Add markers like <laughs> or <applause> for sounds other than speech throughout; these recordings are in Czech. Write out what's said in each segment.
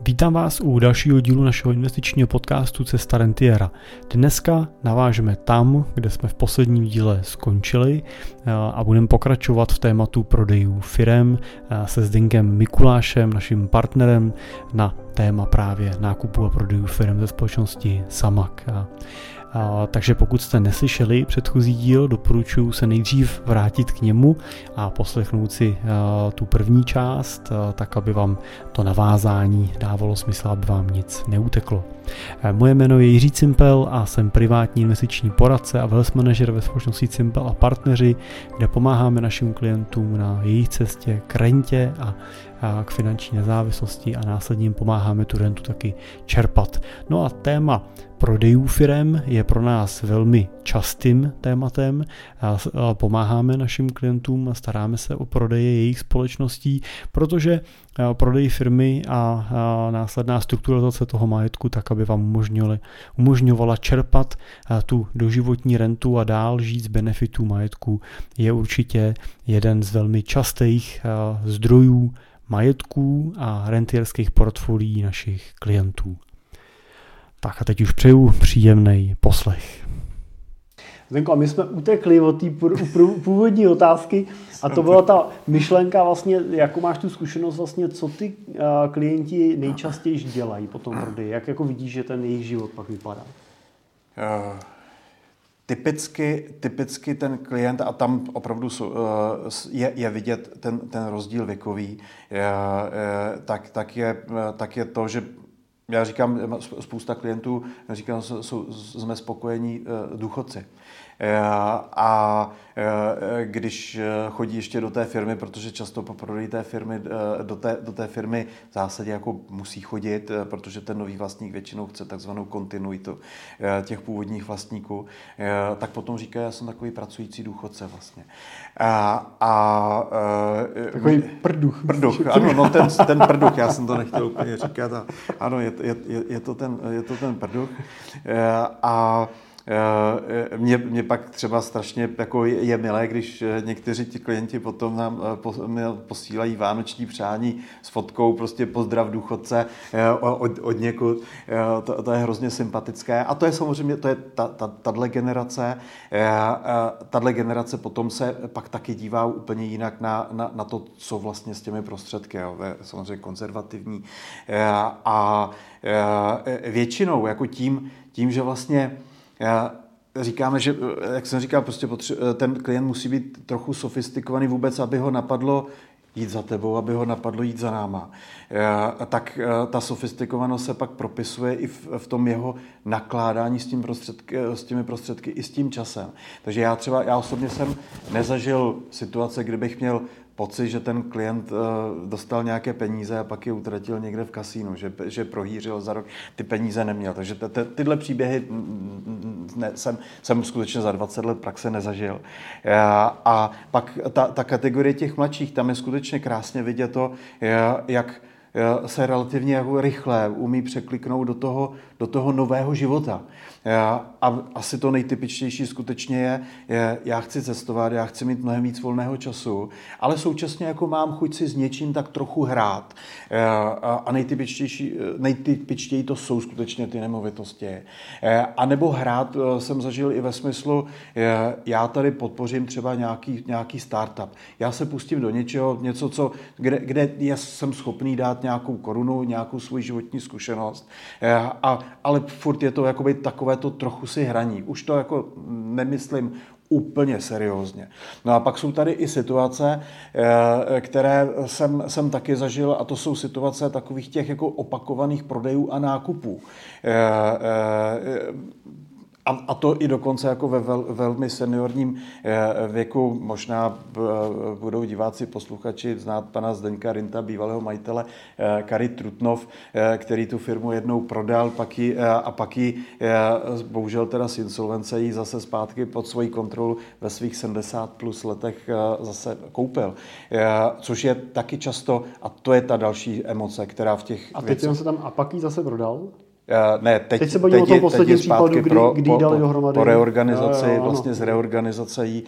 Vítám vás u dalšího dílu našeho investičního podcastu Cesta Rentiera. Dneska navážeme tam, kde jsme v posledním díle skončili eh, a budeme pokračovat v tématu prodejů firem eh, se Zdenkem Mikulášem, naším partnerem na téma právě nákupu a prodejů firm ze společnosti Samak. A, takže pokud jste neslyšeli předchozí díl, doporučuji se nejdřív vrátit k němu a poslechnout si a, tu první část, a, tak aby vám to navázání dávalo smysl, aby vám nic neuteklo. A, moje jméno je Jiří Cimpel a jsem privátní investiční poradce a wealth manager ve společnosti Cimpel a partneři, kde pomáháme našim klientům na jejich cestě k rentě a k finanční nezávislosti a následně jim pomáháme tu rentu taky čerpat. No a téma prodejů firem je pro nás velmi častým tématem. Pomáháme našim klientům a staráme se o prodeje jejich společností, protože prodej firmy a následná strukturalizace toho majetku tak, aby vám umožňovala, umožňovala čerpat tu doživotní rentu a dál žít z benefitů majetku, je určitě jeden z velmi častých zdrojů majetků a rentierských portfolií našich klientů. Tak a teď už přeju příjemný poslech. Zdenko, a my jsme utekli od té původní otázky a to byla ta myšlenka vlastně, jakou máš tu zkušenost vlastně, co ty klienti nejčastěji dělají po tom prodeji, jak jako vidíš, že ten jejich život pak vypadá? Uh, typicky, typicky ten klient, a tam opravdu je, je vidět ten, ten rozdíl věkový, je, tak, tak, je, tak je to, že já říkám, spousta klientů, říkám, jsou, jsme spokojení eh, důchodci. Eh, a eh, když chodí ještě do té firmy, protože často po prodeji té firmy, do té, do té firmy v zásadě jako musí chodit, protože ten nový vlastník většinou chce takzvanou kontinuitu těch původních vlastníků, tak potom říká, já jsem takový pracující důchodce vlastně. A, a takový prduch. Prduch, <laughs> ano, no ten, ten prduch, já jsem to nechtěl úplně říkat. A, ano, je, je, je, to ten, je to ten prduch. A Eh, mě, mě pak třeba strašně jako je, milé, když eh, někteří ti klienti potom nám eh, posílají vánoční přání s fotkou, prostě pozdrav důchodce od, od někud. To, to je hrozně sympatické. A to je samozřejmě, to je ta, ta, tato generace. Tato generace potom se pak taky dívá úplně jinak na, na, na to, co vlastně s těmi prostředky. Jo. Samozřejmě konzervativní. A většinou jako tím, tím, že vlastně já říkáme, že, jak jsem říkal, prostě potře- ten klient musí být trochu sofistikovaný vůbec, aby ho napadlo jít za tebou, aby ho napadlo jít za náma. Tak ta sofistikovanost se pak propisuje i v, v tom jeho nakládání s, tím prostředky, s těmi prostředky i s tím časem. Takže já třeba, já osobně jsem nezažil situace, kdybych měl pocit, že ten klient eh, dostal nějaké peníze a pak je utratil někde v kasínu, že, že prohýřil za rok, ty peníze neměl. Takže ty, ty, tyhle příběhy mm, mm, ne, jsem, jsem skutečně za 20 let praxe nezažil. A, a pak ta, ta kategorie těch mladších, tam je skutečně krásně vidět to, jak se relativně rychle umí překliknout do toho, do toho nového života. A asi to nejtypičtější skutečně je, je, já chci cestovat, já chci mít mnohem víc volného času, ale současně jako mám chuť si s něčím tak trochu hrát. A nejtypičtější, nejtypičtěji to jsou skutečně ty nemovitosti. A nebo hrát jsem zažil i ve smyslu, já tady podpořím třeba nějaký, nějaký startup. Já se pustím do něčeho, něco, co, kde, kde jsem schopný dát nějakou korunu, nějakou svou životní zkušenost. A, ale furt je to jakoby takové to trochu si hraní. Už to jako nemyslím úplně seriózně. No a pak jsou tady i situace, eh, které jsem, jsem taky zažil a to jsou situace takových těch jako opakovaných prodejů a nákupů. A, a to i dokonce jako ve vel, velmi seniorním eh, věku. Možná eh, budou diváci, posluchači znát pana Zdeňka Rinta, bývalého majitele eh, Kary Trutnov, který tu firmu jednou prodal pak ji, a pak ji bohužel teda s insolvence jí zase zpátky pod svoji kontrolu ve svých 70 plus letech zase koupil. Což je taky často, a to je ta další emoce, která v těch A teď věcech... se tam a pak ji zase prodal? Uh, ne, teď, teď se bavíme o tom posledním případu, kdy, pro, kdy po, dali dohromady. Po reorganizaci, jo, jo, vlastně z reorganizace jí,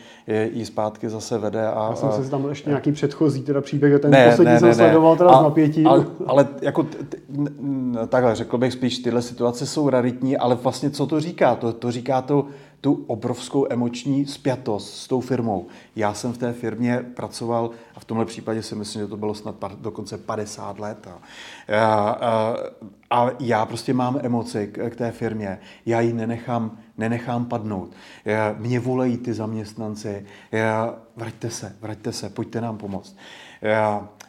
jí zpátky zase vede. A, Já jsem se tam ještě nějaký předchozí teda příběh, ten ne, poslední ne, jsem ne, sledoval teda a, s napětím. Ale, ale jako t, t, takhle, řekl bych spíš, tyhle situace jsou raritní, ale vlastně co to říká? To, to říká to, tu obrovskou emoční spjatost s tou firmou. Já jsem v té firmě pracoval a v tomhle případě si myslím, že to bylo snad dokonce 50 let. A, a, a já prostě mám emoci k, k té firmě. Já ji nenechám, nenechám padnout. Mě volají ty zaměstnanci. Vraťte se, vraťte se, pojďte nám pomoct.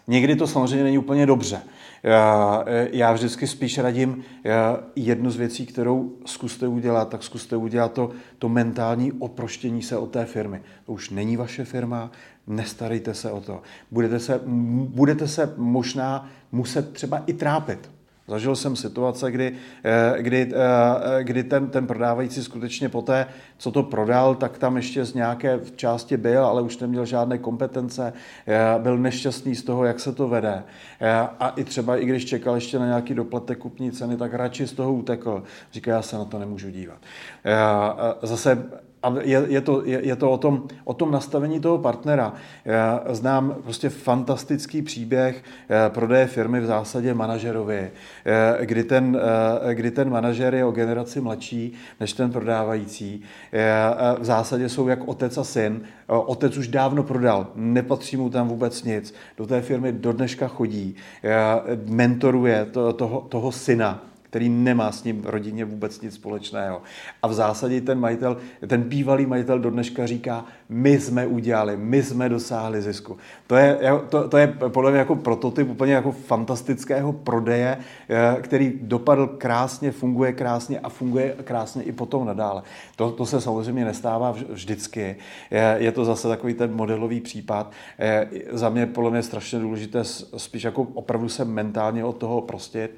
Někdy to samozřejmě není úplně dobře. Já, já vždycky spíš radím já, jednu z věcí, kterou zkuste udělat, tak zkuste udělat to, to mentální oproštění se od té firmy. To už není vaše firma, nestarejte se o to. Budete se, budete se možná muset třeba i trápit. Zažil jsem situace, kdy, eh, kdy, eh, kdy ten, ten prodávající skutečně poté, co to prodal, tak tam ještě z nějaké části byl, ale už neměl žádné kompetence, eh, byl nešťastný z toho, jak se to vede. A i třeba, i když čekal ještě na nějaký doplatek kupní ceny, tak radši z toho utekl. Říká, já se na to nemůžu dívat. Zase a je, je, to, je, je to o tom, o tom nastavení toho partnera. Já znám prostě fantastický příběh eh, prodeje firmy v zásadě manažerovi, eh, kdy ten, eh, kdy ten manažer je o generaci mladší než ten prodávající. V zásadě jsou jak otec a syn. Otec už dávno prodal, nepatří mu tam vůbec nic. Do té firmy do dneška chodí, mentoruje to, toho, toho syna, který nemá s ním rodině vůbec nic společného. A v zásadě ten majitel, ten bývalý majitel do dneška říká, my jsme udělali, my jsme dosáhli zisku. To je, to, to je podle mě jako prototyp úplně jako fantastického prodeje, eh, který dopadl krásně, funguje krásně a funguje krásně i potom nadále. To, to se samozřejmě nestává vždycky. Je, je to zase takový ten modelový případ. Je, za mě podle mě strašně důležité spíš jako opravdu se mentálně od toho prostit.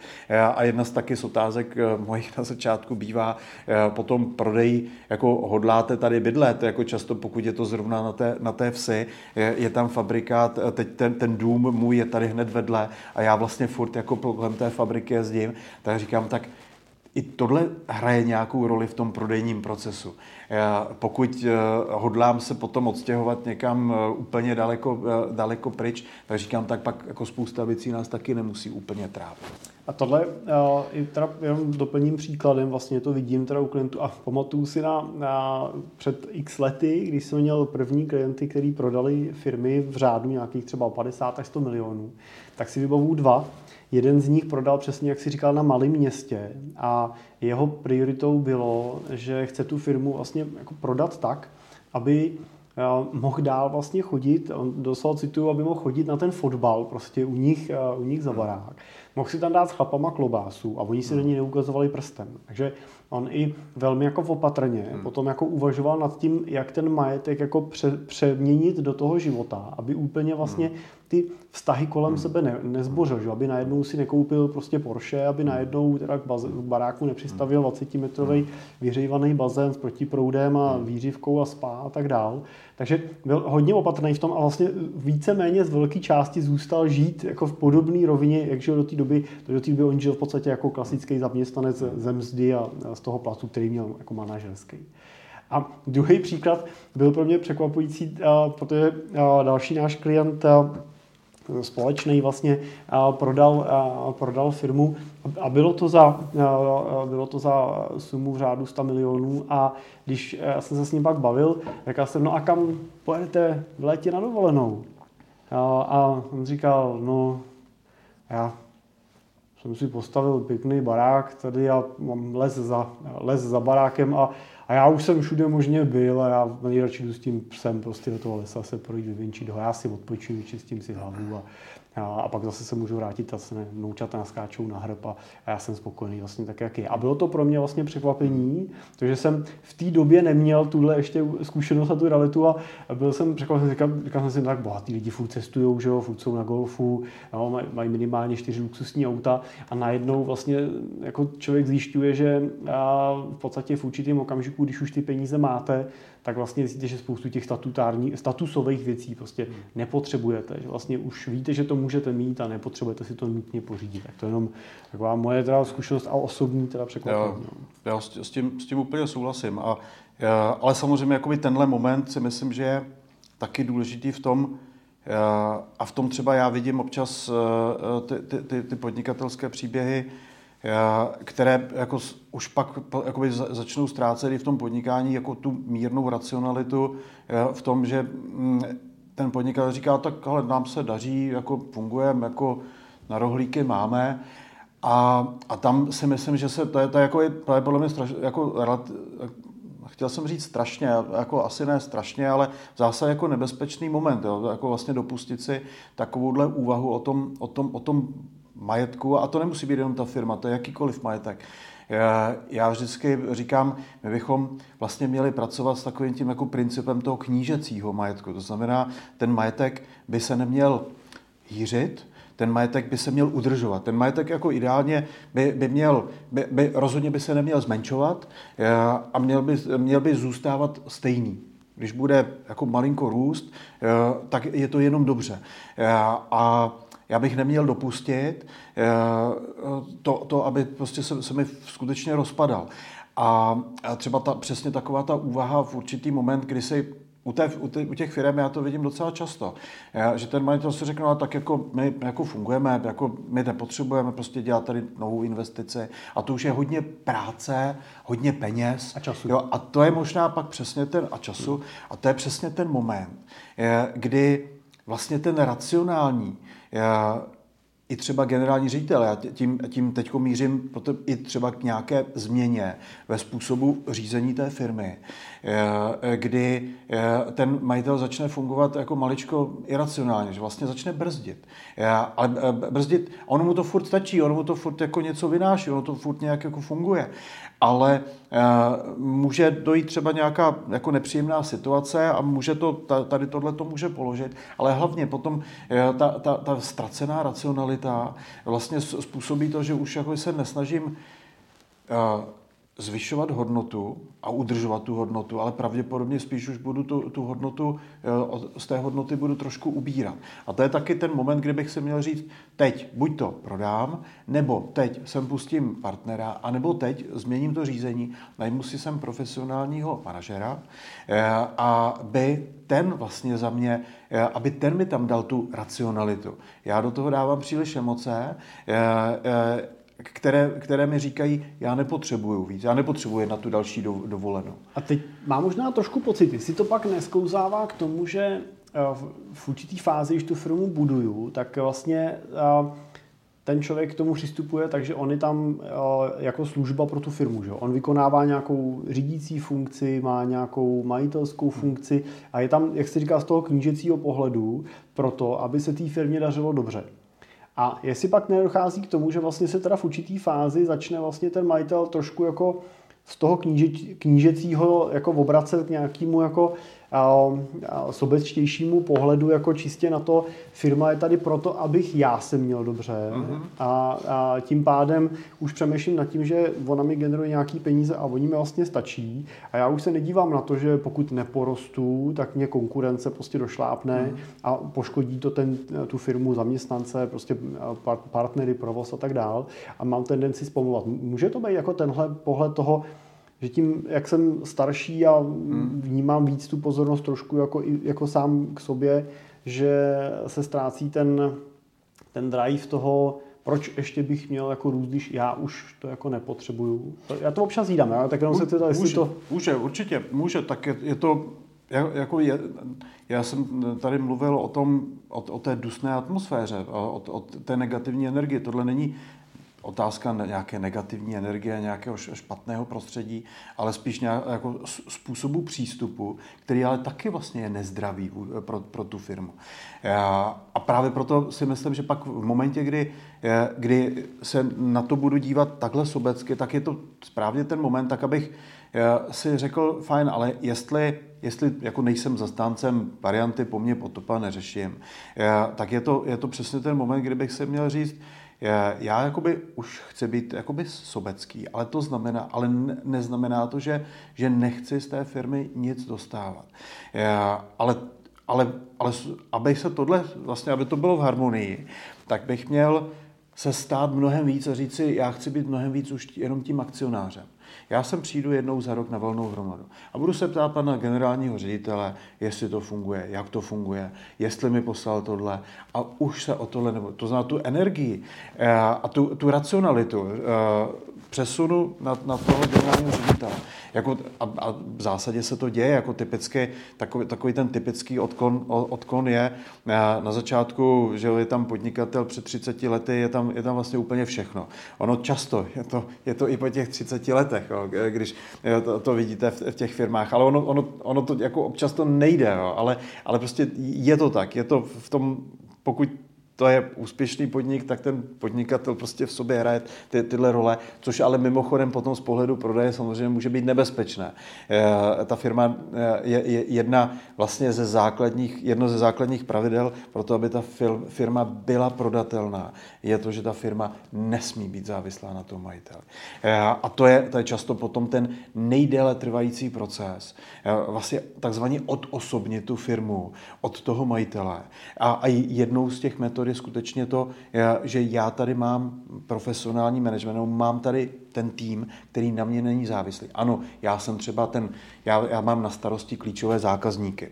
A jedna z taky z otázek eh, mojich na začátku bývá eh, potom prodej, jako hodláte tady bydlet, jako často pokud je to zrovna na té, na té vsi, je, je tam fabrikát, eh, teď ten, ten dům můj je tady hned vedle a já vlastně furt jako kolem té fabriky jezdím, tak říkám, tak i tohle hraje nějakou roli v tom prodejním procesu. Pokud hodlám se potom odstěhovat někam úplně daleko, daleko pryč, tak říkám, tak pak jako spousta věcí nás taky nemusí úplně trápit. A tohle i teda jenom doplním příkladem, vlastně to vidím teda u klientů a pamatuju si na, na před x lety, když jsem měl první klienty, který prodali firmy v řádu nějakých třeba 50 až 100 milionů, tak si vybavu dva. Jeden z nich prodal přesně, jak si říkal, na malém městě. A jeho prioritou bylo, že chce tu firmu vlastně jako prodat tak, aby mohl dál vlastně chodit, on doslova cituju, aby mohl chodit na ten fotbal prostě u nich, u nich za barák mohl si tam dát s chlapama klobásu a oni si na ní neukazovali prstem. Takže on i velmi jako opatrně hmm. potom jako uvažoval nad tím, jak ten majetek jako pře, přeměnit do toho života, aby úplně vlastně hmm. ty vztahy kolem hmm. sebe ne, nezbořil, že? aby najednou si nekoupil prostě Porsche, aby hmm. najednou teda k, baze, k baráku nepřistavil 20 metrový hmm. vyhřívaný bazén s protiproudem a hmm. výřivkou a spá a tak dál. Takže byl hodně opatrný v tom a vlastně víceméně z velké části zůstal žít jako v podobné rovině, jak žil do té doby, do té doby on žil v podstatě jako klasický zaměstnanec ze mzdy a z toho platu, který měl jako manažerský. A druhý příklad byl pro mě překvapující, protože další náš klient společný vlastně prodal, prodal firmu a bylo to, za, bylo to za sumu v řádu 100 milionů a když já jsem se s ním pak bavil, já jsem, no a kam pojedete v létě na dovolenou? A on říkal, no já jsem si postavil pěkný barák tady a mám les za, les za barákem a, a já už jsem všude možně byl a já nejradši jdu s tím psem prostě do toho lesa se projít, vyvinčit ho. Já si odpočinu, čistím si hlavu a, a pak zase se můžu vrátit a se noučata naskáčou na hrb a, já jsem spokojený vlastně tak, jak je. A bylo to pro mě vlastně překvapení, protože jsem v té době neměl tuhle ještě zkušenost a tu realitu a byl jsem překvapený, říkal, říkal jsem si, no tak bohatý lidi furt cestují, že jo, furt jsou na golfu, jo, mají minimálně čtyři luxusní auta a najednou vlastně jako člověk zjišťuje, že v podstatě v určitém okamžiku, když už ty peníze máte, tak vlastně zjistíte, že spoustu těch statutární, statusových věcí prostě hmm. nepotřebujete. Že vlastně už víte, že to můžete mít a nepotřebujete si to nutně pořídit. Tak to je jenom taková moje teda zkušenost a osobní teda překvapení. Já, no. já s, tím, s tím úplně souhlasím. A, já, ale samozřejmě jakoby tenhle moment si myslím, že je taky důležitý v tom, a v tom třeba já vidím občas ty, ty, ty, ty podnikatelské příběhy, které jako už pak jakoby začnou ztrácet i v tom podnikání jako tu mírnou racionalitu v tom, že mm, ten podnikatel říká, tak ale nám se daří, jako fungujeme, jako na rohlíky máme. A, a tam si myslím, že se, to je, to je, jako, to je podle mě straš, jako, chtěl jsem říct strašně, jako asi ne strašně, ale zase jako nebezpečný moment, jo, jako vlastně dopustit si takovouhle úvahu o tom, o tom, o tom majetku, a to nemusí být jenom ta firma, to je jakýkoliv majetek. Já, já vždycky říkám, my bychom vlastně měli pracovat s takovým tím jako principem toho knížecího majetku. To znamená, ten majetek by se neměl hýřit, ten majetek by se měl udržovat. Ten majetek jako ideálně by, by měl, by, by, rozhodně by se neměl zmenšovat eh, a měl by, měl by zůstávat stejný. Když bude jako malinko růst, eh, tak je to jenom dobře. Eh, a já bych neměl dopustit to, to aby prostě se, se mi skutečně rozpadal. A třeba ta, přesně taková ta úvaha v určitý moment, kdy si u, té, u, té, u těch firm já to vidím docela často, já, že ten majitel si řekne, no, tak jako my jako fungujeme, jako my nepotřebujeme prostě dělat tady novou investici a to už je hodně práce, hodně peněz. A času. Jo, a to je možná pak přesně ten, a času, a to je přesně ten moment, kdy vlastně ten racionální i třeba generální ředitel, já tím, tím teď mířím i třeba k nějaké změně ve způsobu řízení té firmy, kdy eh, ten majitel začne fungovat jako maličko iracionálně, že vlastně začne brzdit. Eh, ale brzdit, ono mu to furt stačí, ono mu to furt jako něco vynáší, ono to furt nějak jako funguje ale eh, může dojít třeba nějaká jako nepříjemná situace a může to, tady tohle to může položit, ale hlavně potom eh, ta, ta, ta ztracená racionalita vlastně způsobí to, že už jako se nesnažím eh, zvyšovat hodnotu a udržovat tu hodnotu, ale pravděpodobně spíš už budu tu, tu hodnotu, eh, z té hodnoty budu trošku ubírat. A to je taky ten moment, kdy bych si měl říct, teď buď to prodám, nebo teď sem pustím partnera, anebo teď změním to řízení, najmu si sem profesionálního manažera, eh, aby ten vlastně za mě, eh, aby ten mi tam dal tu racionalitu. Já do toho dávám příliš emoce, které, které mi říkají, já nepotřebuju víc, já nepotřebuji na tu další dovolenou. A teď má možná trošku pocit, jestli to pak nesklouzává k tomu, že eh, v určitý fázi, když tu firmu buduju, tak vlastně eh, ten člověk k tomu přistupuje, takže on je tam eh, jako služba pro tu firmu. Že? On vykonává nějakou řídící funkci, má nějakou majitelskou funkci a je tam, jak se říká, z toho knížecího pohledu proto, aby se té firmě dařilo dobře. A jestli pak nedochází k tomu, že vlastně se teda v určitý fázi začne vlastně ten majitel trošku jako z toho kníže, knížecího jako obracet k nějakému jako sobečtějšímu pohledu, jako čistě na to, firma je tady proto, abych já se měl dobře uh-huh. a, a tím pádem už přemýšlím nad tím, že ona mi generuje nějaký peníze a oni mi vlastně stačí a já už se nedívám na to, že pokud neporostu, tak mě konkurence prostě došlápne uh-huh. a poškodí to ten, tu firmu, zaměstnance, prostě partnery, provoz a tak dál a mám tendenci zpomovat. Může to být jako tenhle pohled toho, že tím, jak jsem starší a hmm. vnímám víc tu pozornost trošku jako, jako sám k sobě, že se ztrácí ten, ten drive toho, proč ještě bych měl jako růst, když já už to jako nepotřebuju. Já to občas jídám, já? tak jenom se teda, jestli může, to... Může, určitě, může, tak je, je to, jako je, já jsem tady mluvil o tom, o, o té dusné atmosféře, o, o té negativní energii. Tohle není otázka nějaké negativní energie, nějakého špatného prostředí, ale spíš jako způsobu přístupu, který ale taky vlastně je nezdravý pro, pro tu firmu. A právě proto si myslím, že pak v momentě, kdy, kdy se na to budu dívat takhle sobecky, tak je to správně ten moment, tak abych si řekl, fajn, ale jestli, jestli jako nejsem zastáncem varianty po mně potopa neřeším, tak je to, je to přesně ten moment, kdy bych se měl říct, Já jakoby už chci být jakoby sobecký, ale to znamená, ale neznamená to, že, že nechci z té firmy nic dostávat. Ale ale, ale aby se tohle, vlastně, aby to bylo v harmonii, tak bych měl se stát mnohem víc a říct si, já chci být mnohem víc už jenom tím akcionářem. Já sem přijdu jednou za rok na volnou hromadu a budu se ptát pana generálního ředitele, jestli to funguje, jak to funguje, jestli mi poslal tohle a už se o tohle, nebo to znamená tu energii eh, a tu, tu racionalitu eh, přesunu na, na toho generálního ředitele. Jako, a, a v zásadě se to děje, jako typicky, takový, takový ten typický odklon, odklon je na začátku, že je tam podnikatel před 30 lety, je tam, je tam vlastně úplně všechno. Ono často, je to, je to i po těch 30 letech, jo, když to, to vidíte v, v těch firmách, ale ono, ono, ono to jako občas to nejde, jo, ale, ale prostě je to tak, je to v tom, pokud to je úspěšný podnik, tak ten podnikatel prostě v sobě hraje ty, tyhle role, což ale mimochodem potom z pohledu prodeje samozřejmě může být nebezpečné. E, ta firma eh, je, je jedna vlastně ze základních, jedno ze základních pravidel pro to, aby ta firma byla prodatelná, je to, že ta firma nesmí být závislá na tom majiteli. E, a to je, to je často potom ten nejdéle trvající proces. E, vlastně takzvaně odosobnit tu firmu od toho majitele. A, a jednou z těch metod je skutečně to, že já tady mám profesionální management, mám tady ten tým, který na mě není závislý. Ano, já jsem třeba ten, já, já mám na starosti klíčové zákazníky.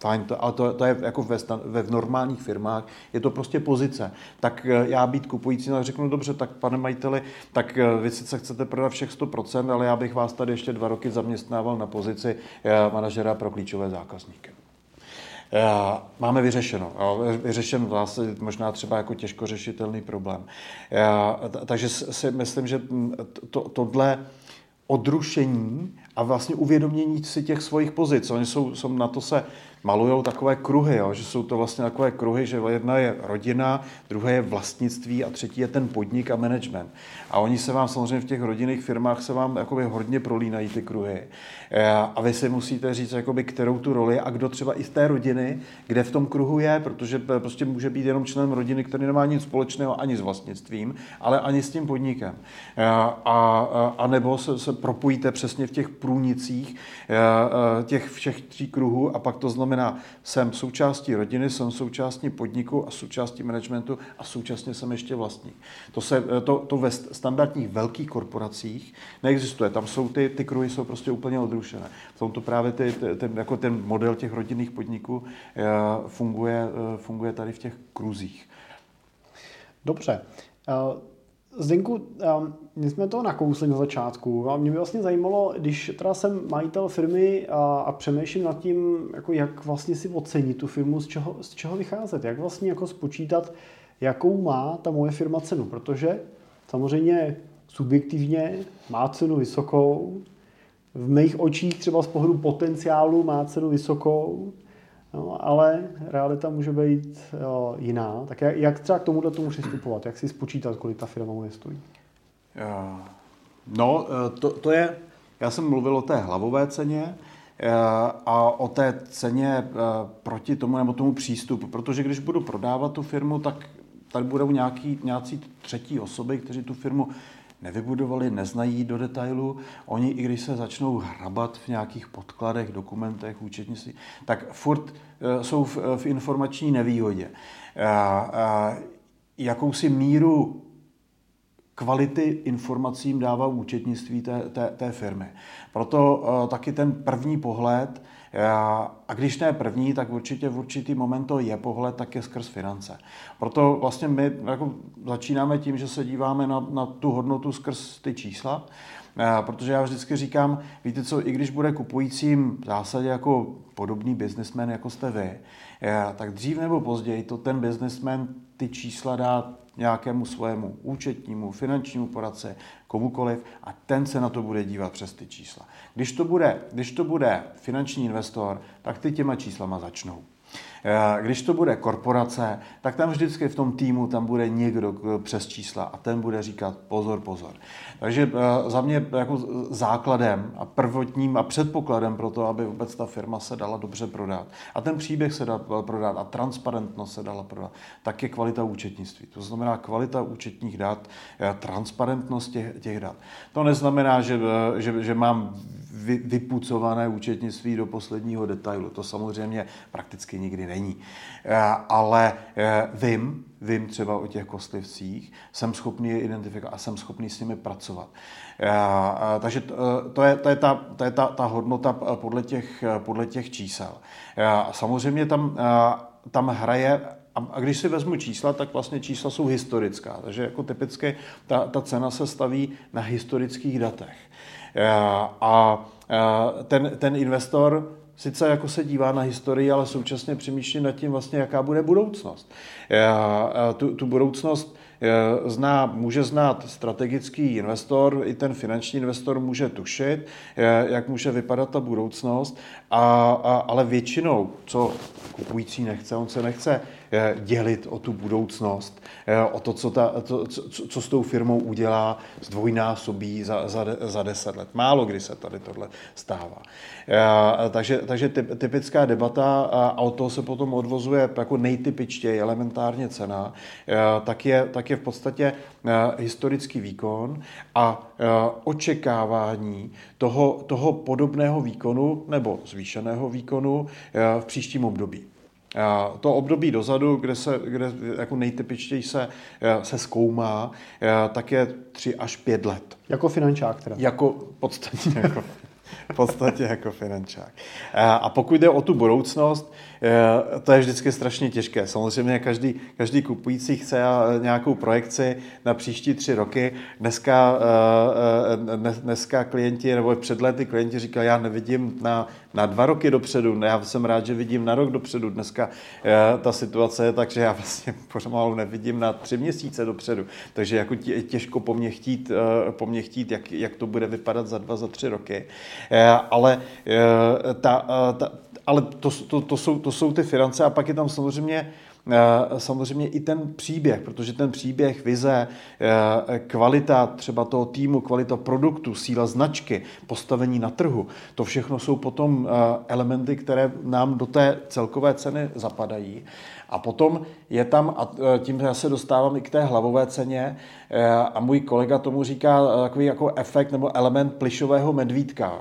Fajn, to, ale to, to je jako ve, ve v normálních firmách, je to prostě pozice. Tak eh, já být kupující, tak řeknu, dobře, tak pane majiteli, tak eh, vy sice chcete prodat všech 100%, ale já bych vás tady ještě dva roky zaměstnával na pozici eh, manažera pro klíčové zákazníky. Eh, máme vyřešeno. Vyřešen vlastně možná třeba jako těžko řešitelný problém. Eh, takže si myslím, že to, tohle odrušení a vlastně uvědomění si těch svých pozic. Oni jsou, jsou na to se malují takové kruhy, jo, že jsou to vlastně takové kruhy, že jedna je rodina, druhé je vlastnictví a třetí je ten podnik a management. A oni se vám samozřejmě v těch rodinných firmách se vám jakoby hodně prolínají ty kruhy. Eh, a vy si musíte říct, jakoby, kterou tu roli a kdo třeba i z té rodiny, kde v tom kruhu je, protože prostě může být jenom členem rodiny, který nemá nic společného ani s vlastnictvím, ale ani s tím podnikem. Eh, a, a, a nebo se, se propojíte přesně v těch průnicích eh, těch všech tří kruhů a pak to znamená, jsem součástí rodiny, jsem součástí podniku a součástí managementu a současně jsem ještě vlastník. To, se, to, to ve standardních velkých korporacích neexistuje. Tam jsou ty, ty kruhy jsou prostě úplně odrušené. V tomto právě ty, ten, jako ten model těch rodinných podniků eh, funguje, eh, funguje tady v těch kruzích. Dobře. Uh... Zdenku, my jsme to nakousli na začátku a mě by vlastně zajímalo, když teda jsem majitel firmy a, a přemýšlím nad tím, jako jak vlastně si ocenit tu firmu, z čeho, z čeho vycházet, jak vlastně jako spočítat, jakou má ta moje firma cenu, protože samozřejmě subjektivně má cenu vysokou, v mých očích třeba z pohledu potenciálu má cenu vysokou, No, ale realita může být jo, jiná. Tak jak, jak třeba k tomuhle tomu přistupovat? Jak si spočítat, kolik ta firma může stojí? No, eh, to, to je, já jsem mluvil o té hlavové ceně eh, a o té ceně eh, proti tomu nebo tomu přístupu, protože když budu prodávat tu firmu, tak tady budou nějaký, nějací třetí osoby, kteří tu firmu nevybudovali, neznají do detailu. Oni, i když se začnou hrabat v nějakých podkladech, dokumentech, účetnictví, tak furt eh, jsou v, v informační nevýhodě. Jakousi míru kvality informacím dává účetnictví té, té, té firmy. Proto taky ten první pohled a když ne první, tak určitě v určitý moment to je pohled také skrz finance. Proto vlastně my jako začínáme tím, že se díváme na, na tu hodnotu skrz ty čísla, protože já vždycky říkám, víte co, i když bude kupujícím v zásadě jako podobný businessman, jako jste vy, tak dřív nebo později to ten businessman ty čísla dá nějakému svému účetnímu, finančnímu poradci, komukoliv a ten se na to bude dívat přes ty čísla. Když to bude, když to bude finanční investor, tak ty těma číslama začnou. Když to bude korporace, tak tam vždycky v tom týmu tam bude někdo přes čísla a ten bude říkat pozor, pozor. Takže za mě jako základem a prvotním a předpokladem pro to, aby vůbec ta firma se dala dobře prodat a ten příběh se dal prodat a transparentnost se dala prodat, tak je kvalita účetnictví. To znamená kvalita účetních dat, transparentnost těch, těch dat. To neznamená, že, že, že mám vy, vypucované účetnictví do posledního detailu. To samozřejmě prakticky nikdy není. Eh, ale eh, vím, vím třeba o těch kostlivcích, jsem schopný je identifikovat a jsem schopný s nimi pracovat. Eh, takže to je, to je, ta, to je ta, ta hodnota podle těch, podle těch čísel. Samozřejmě tam, tam hraje a když si vezmu čísla, tak vlastně čísla jsou historická. Takže jako typicky ta, ta cena se staví na historických datech. A ten, ten investor sice jako se dívá na historii, ale současně přemýšlí nad tím vlastně, jaká bude budoucnost. Tu, tu budoucnost zná, může znát strategický investor, i ten finanční investor může tušit, jak může vypadat ta budoucnost, a, a, ale většinou, co kupující nechce, on se nechce Eh, dělit o tu budoucnost, eh, o to, co, ta, to, co, co s tou firmou udělá, zdvojnásobí za, za, za deset let. Málo kdy se tady tohle stává. Eh, takže, takže typická debata, a od toho se potom odvozuje jako nejtypičtěji elementárně cena, tak je, tak je v podstatě historický výkon a očekávání toho, toho podobného výkonu nebo zvýšeného výkonu v příštím období. To období dozadu, kde, se, kde jako nejtypičtěji se, eh, se zkoumá, eh, tak je 3 až 5 let. Jako finančák teda. Jako podstatně jako <laughs> v podstatě jako finančák. A pokud jde o tu budoucnost, to je vždycky strašně těžké. Samozřejmě každý, každý kupující chce nějakou projekci na příští tři roky. Dneska, dneska klienti, nebo před lety klienti říkali, já nevidím na, na dva roky dopředu, já jsem rád, že vidím na rok dopředu. Dneska ta situace je tak, že já <laughs> vlastně pomalu nevidím na tři měsíce dopředu. Takže jako těžko po mně chtít, po mně chtít jak, jak to bude vypadat za dva, za tři roky. Eh, ale, eh, ta, eh, ta, ale to, to, to, jsou, to jsou ty finance a pak je tam samozřejmě samozřejmě i ten příběh, protože ten příběh, vize, kvalita třeba toho týmu, kvalita produktu, síla značky, postavení na trhu, to všechno jsou potom elementy, které nám do té celkové ceny zapadají. A potom je tam, a tím já se dostávám i k té hlavové ceně, a můj kolega tomu říká takový jako efekt nebo element plišového medvídka.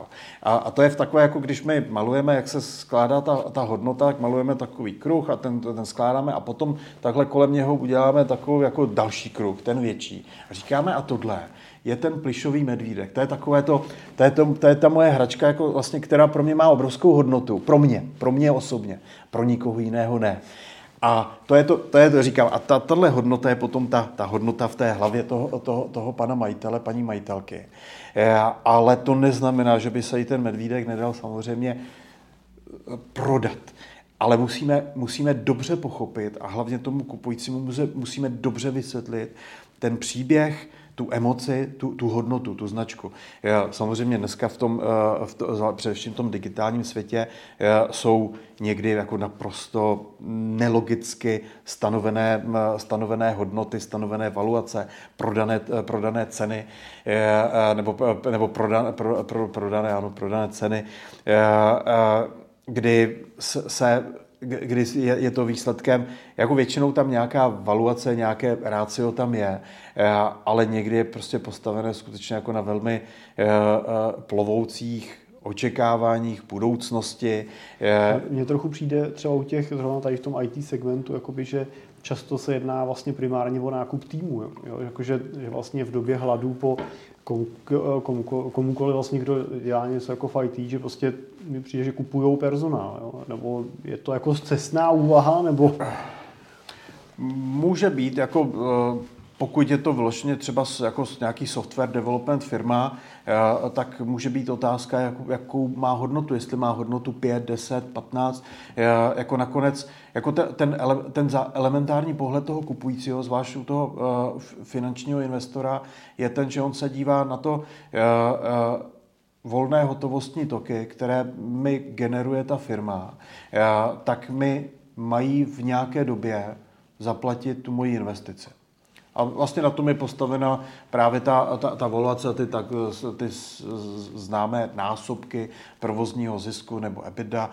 A, a to je v takové, jako když my malujeme, jak se skládá ta, ta hodnota, tak malujeme takový kruh a ten, ten skládáme a potom takhle kolem něho uděláme takový jako další kruh, ten větší. A říkáme, a tohle je ten plišový medvídek. To je takové to, to je, to, to je ta moje hračka, jako vlastně, která pro mě má obrovskou hodnotu. Pro mě, pro mě osobně. Pro nikoho jiného ne. A to je to, to, je to říkám, a ta, tahle hodnota je potom ta, ta hodnota v té hlavě toho, toho, toho pana majitele, paní majitelky. E, ale to neznamená, že by se jí ten medvídek nedal samozřejmě e, prodat. Ale musíme, musíme dobře pochopit a hlavně tomu kupujícímu musíme dobře vysvětlit ten příběh, tu emoci, tu, tu hodnotu, tu značku. Samozřejmě dneska v tom, eh, v to, především v tom digitálním světě eh, jsou někdy jako naprosto nelogicky stanovené, stanovené hodnoty, stanovené valuace, prodané, eh, prodané ceny nebo, nebo prodané, pro, pro, prodané, ano, prodané ceny, kdy se kdy je, to výsledkem, jako většinou tam nějaká valuace, nějaké rácio tam je, eh, ale někdy je prostě postavené skutečně jako na velmi eh, eh, plovoucích očekáváních, budoucnosti. Mně trochu přijde třeba u těch, zrovna tady v tom IT segmentu, jakoby, že často se jedná vlastně primárně o nákup týmu. Jo? Jakože, že vlastně v době hladu po komu, komu, komukoliv vlastně, kdo dělá něco jako v IT, že prostě mi přijde, že kupují personál, jo? nebo je to jako cestná úvaha, nebo... Může být, jako eh, pokud je to vložně třeba jako nějaký software development firma, eh, tak může být otázka, jakou, má hodnotu, jestli má hodnotu 5, 10, 15. Jako nakonec, jako ten, ten, ten elementární pohled toho kupujícího, zvlášť u toho eh, finančního investora, je ten, že on se dívá na to, eh, volné hotovostní toky, které mi generuje ta firma, tak mi mají v nějaké době zaplatit tu moji investici. A vlastně na tom je postavena právě ta, ta, ta valuace, ty, tak, ty známé násobky provozního zisku nebo EBITDA.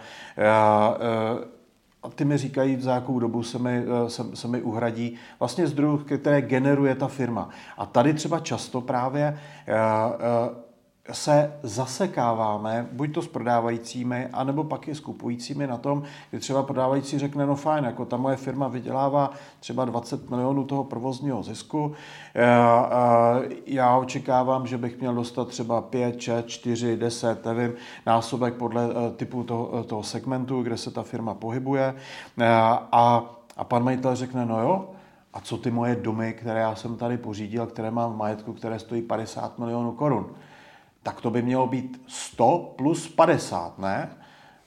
A ty mi říkají, za jakou dobu se mi, se, se mi uhradí vlastně zdrojů, které generuje ta firma. A tady třeba často právě se zasekáváme, buď to s prodávajícími, anebo pak i s kupujícími na tom, kdy třeba prodávající řekne, no fajn, jako ta moje firma vydělává třeba 20 milionů toho provozního zisku, eh, eh, já očekávám, že bych měl dostat třeba 5, 6, 4, 10, nevím, násobek podle eh, typu toho, toho segmentu, kde se ta firma pohybuje. A, a pan majitel řekne, no jo, a co ty moje domy, které já jsem tady pořídil, které mám v majetku, které stojí 50 milionů korun tak to by mělo být 100 plus 50, ne?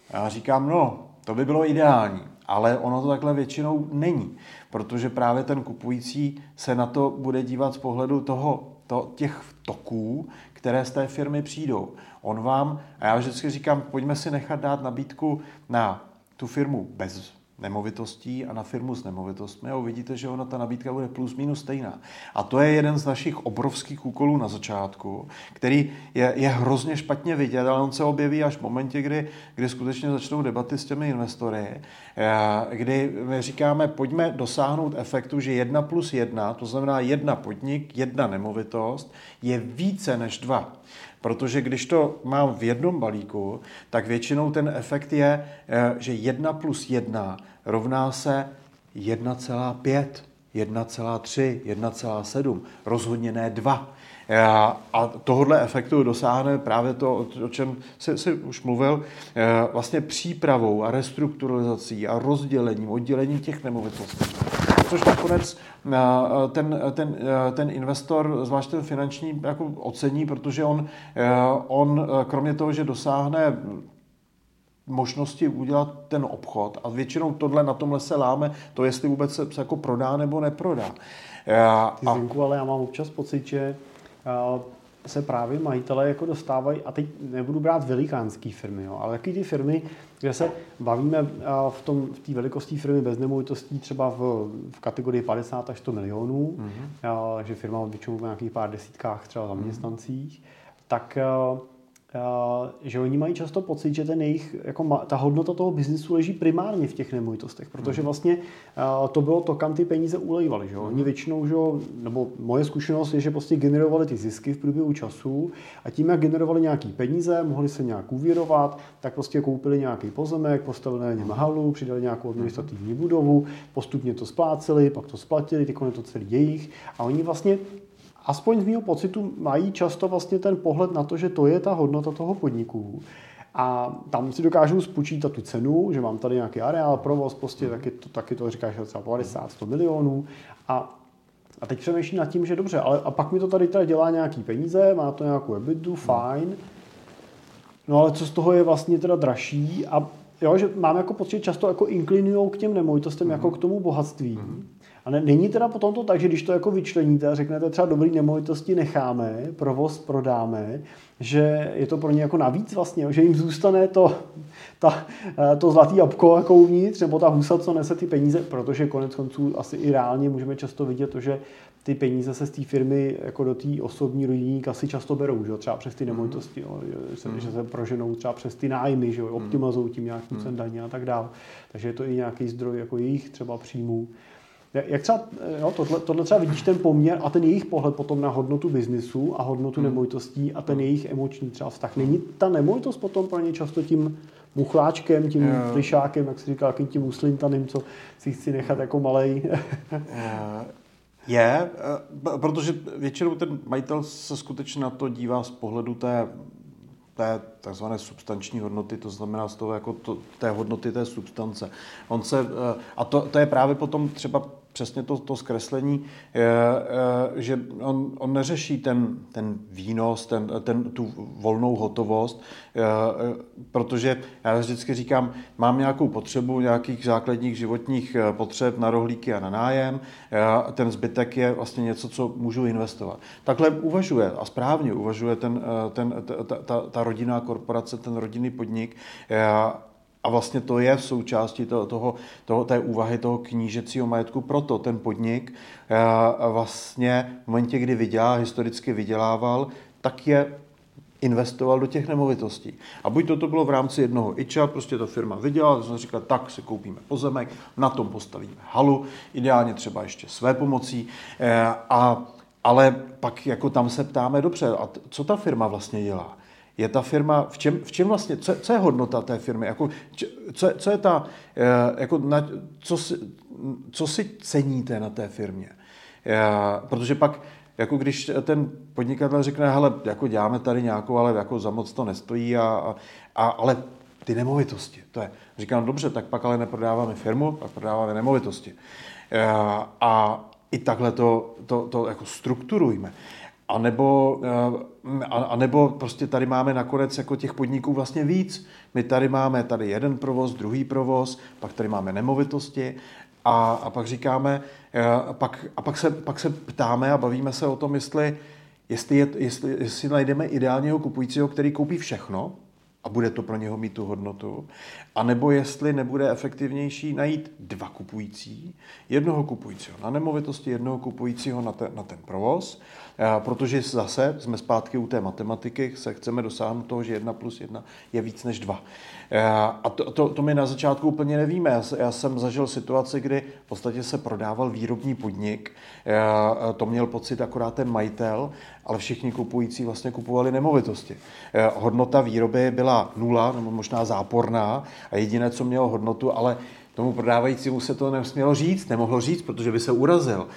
Já říkám, no, to by bylo ideální, ale ono to takhle většinou není, protože právě ten kupující se na to bude dívat z pohledu toho, to, těch toků, které z té firmy přijdou. On vám, a já vždycky říkám, pojďme si nechat dát nabídku na tu firmu bez nemovitostí a na firmu s nemovitostmi a uvidíte, že ona ta nabídka bude plus minus stejná. A to je jeden z našich obrovských úkolů na začátku, který je, je hrozně špatně vidět, ale on se objeví až v momentě, kdy, kdy skutečně začnou debaty s těmi investory, eh, kdy my říkáme, pojďme dosáhnout efektu, že jedna plus jedna, to znamená jedna podnik, jedna nemovitost, je více než dva. Protože když to mám v jednom balíku, tak většinou ten efekt je, eh, že 1 plus 1 rovná se 1,5, 1,3, 1,7, rozhodně ne 2. Eh, a tohohle efektu dosáhne právě to, o čem jsi, jsi už mluvil, eh, vlastně přípravou a restrukturalizací a rozdělením, oddělením těch nemovitostí což nakonec eh, ten, ten, eh, ten investor, zvlášť ten finanční, jako ocení, protože on, eh, on kromě toho, že dosáhne možnosti udělat ten obchod a většinou tohle na tomhle se láme, to jestli vůbec se, se jako prodá nebo neprodá. Ty Zinku, ale já mám občas pocit, že se právě majitelé jako dostávají, a teď nebudu brát velikánské firmy, jo, ale jaký ty firmy, kde se bavíme v tom v té velikosti firmy bez nemovitostí třeba v, v kategorii 50 až 100 milionů, mm-hmm. takže firma většinou v nějakých pár desítkách třeba zaměstnancích, mm-hmm. tak že oni mají často pocit, že ten jejich, jako ta hodnota toho biznisu leží primárně v těch nemovitostech, protože hmm. vlastně to bylo to, kam ty peníze ulejvaly. Že? Oni hmm. většinou, že, nebo moje zkušenost je, že prostě generovali ty zisky v průběhu času a tím, jak generovali nějaký peníze, mohli se nějak uvěrovat, tak prostě koupili nějaký pozemek, postavili na něm halu, přidali nějakou administrativní budovu, postupně to spláceli, pak to splatili, teď je to celý jejich a oni vlastně aspoň z mého pocitu mají často vlastně ten pohled na to, že to je ta hodnota toho podniku. A tam si dokážu spočítat tu cenu, že mám tady nějaký areál, provoz, prostě taky to, taky to říkáš třeba 50, 100 milionů. A, a teď přemýšlím nad tím, že dobře, ale a pak mi to tady teda dělá nějaký peníze, má to nějakou EBITDA, fajn. No ale co z toho je vlastně teda dražší a jo, že mám jako pocit, často jako inklinují k těm nemovitostem, mm-hmm. jako k tomu bohatství. Mm-hmm. A ne, není teda potom to tak, že když to jako vyčleníte a řeknete třeba dobrý nemovitosti necháme, provoz prodáme, že je to pro ně jako navíc vlastně, že jim zůstane to, ta, eh, to zlatý jabko jako uvnitř, nebo ta husa, co nese ty peníze, protože konec konců asi i reálně můžeme často vidět to, že ty peníze se z té firmy jako do té osobní rodinní kasy často berou, že třeba přes ty mhm. nemovitosti, jo, že, se, mm. že se proženou třeba přes ty nájmy, že jo, mhm. optimalizují tím nějakým mm. daně a tak dále. Takže je to i nějaký zdroj jako jejich třeba příjmů. Jak třeba, jo, tohle, tohle třeba vidíš ten poměr a ten jejich pohled potom na hodnotu biznisu a hodnotu hmm. nemovitostí a ten jejich emoční třeba vztah. Není ta nemovitost potom pro ně často tím muchláčkem, tím yeah. plišákem, jak se říká, tím muslintaným, co si chci nechat jako malej? <laughs> Je, eh, protože většinou ten majitel se skutečně na to dívá z pohledu té té takzvané substanční hodnoty, to znamená z toho jako to, té hodnoty té substance. On se, eh, a to, to je právě potom třeba přesně to, to zkreslení, že on, on neřeší ten, ten výnos, ten, ten, tu volnou hotovost, protože já vždycky říkám, mám nějakou potřebu nějakých základních životních eh, potřeb na rohlíky a na nájem, ten zbytek je vlastně něco, co můžu investovat. Takhle uvažuje a správně uvažuje ten, eh, ten, ta, ta, ta rodinná korporace, ten rodinný podnik a vlastně to je v součástí toho, toho, toho, té úvahy toho knížecího majetku. Proto ten podnik eh, vlastně v momentě, kdy vydělá, historicky vydělával, tak je investoval do těch nemovitostí. A buď to, to bylo v rámci jednoho IČA, prostě ta firma vydělala, jsme říkali, tak si koupíme pozemek, na tom postavíme halu, ideálně třeba ještě své pomocí, eh, a, ale pak jako tam se ptáme, dobře, a co ta firma vlastně dělá? Je ta firma, v čem, v čem vlastně, co, co je hodnota té firmy? Jako, co, co je ta, eh, jako na, co, si, co si ceníte na té firmě? Eh, protože pak jako když ten podnikatel řekne, hele, jako děláme tady nějakou, ale jako za moc to nestojí, a, a, ale ty nemovitosti, to je. Říkám, dobře, tak pak ale neprodáváme firmu, pak prodáváme nemovitosti. A, a i takhle to, to, to jako strukturujme. A nebo, a, a nebo prostě tady máme nakonec jako těch podniků vlastně víc. My tady máme tady jeden provoz, druhý provoz, pak tady máme nemovitosti a, a pak říkáme, a pak, a pak, se, pak se ptáme a bavíme se o tom, jestli, jestli, je, jestli, jestli najdeme ideálního kupujícího, který koupí všechno a bude to pro něho mít tu hodnotu, a nebo jestli nebude efektivnější najít dva kupující, jednoho kupujícího na nemovitosti, jednoho kupujícího na, te, na ten provoz, protože zase jsme zpátky u té matematiky, se chceme dosáhnout toho, že jedna plus jedna je víc než dva. Eh, a to, to, to my na začátku úplně nevíme. Já, já jsem zažil situaci, kdy v podstatě se prodával výrobní podnik. Eh, to měl pocit akorát ten majitel, ale všichni kupující vlastně kupovali nemovitosti. Eh, hodnota výroby byla nula, nebo možná záporná, a jediné, co mělo hodnotu, ale tomu prodávajícímu se to nesmělo říct, nemohlo říct, protože by se urazil,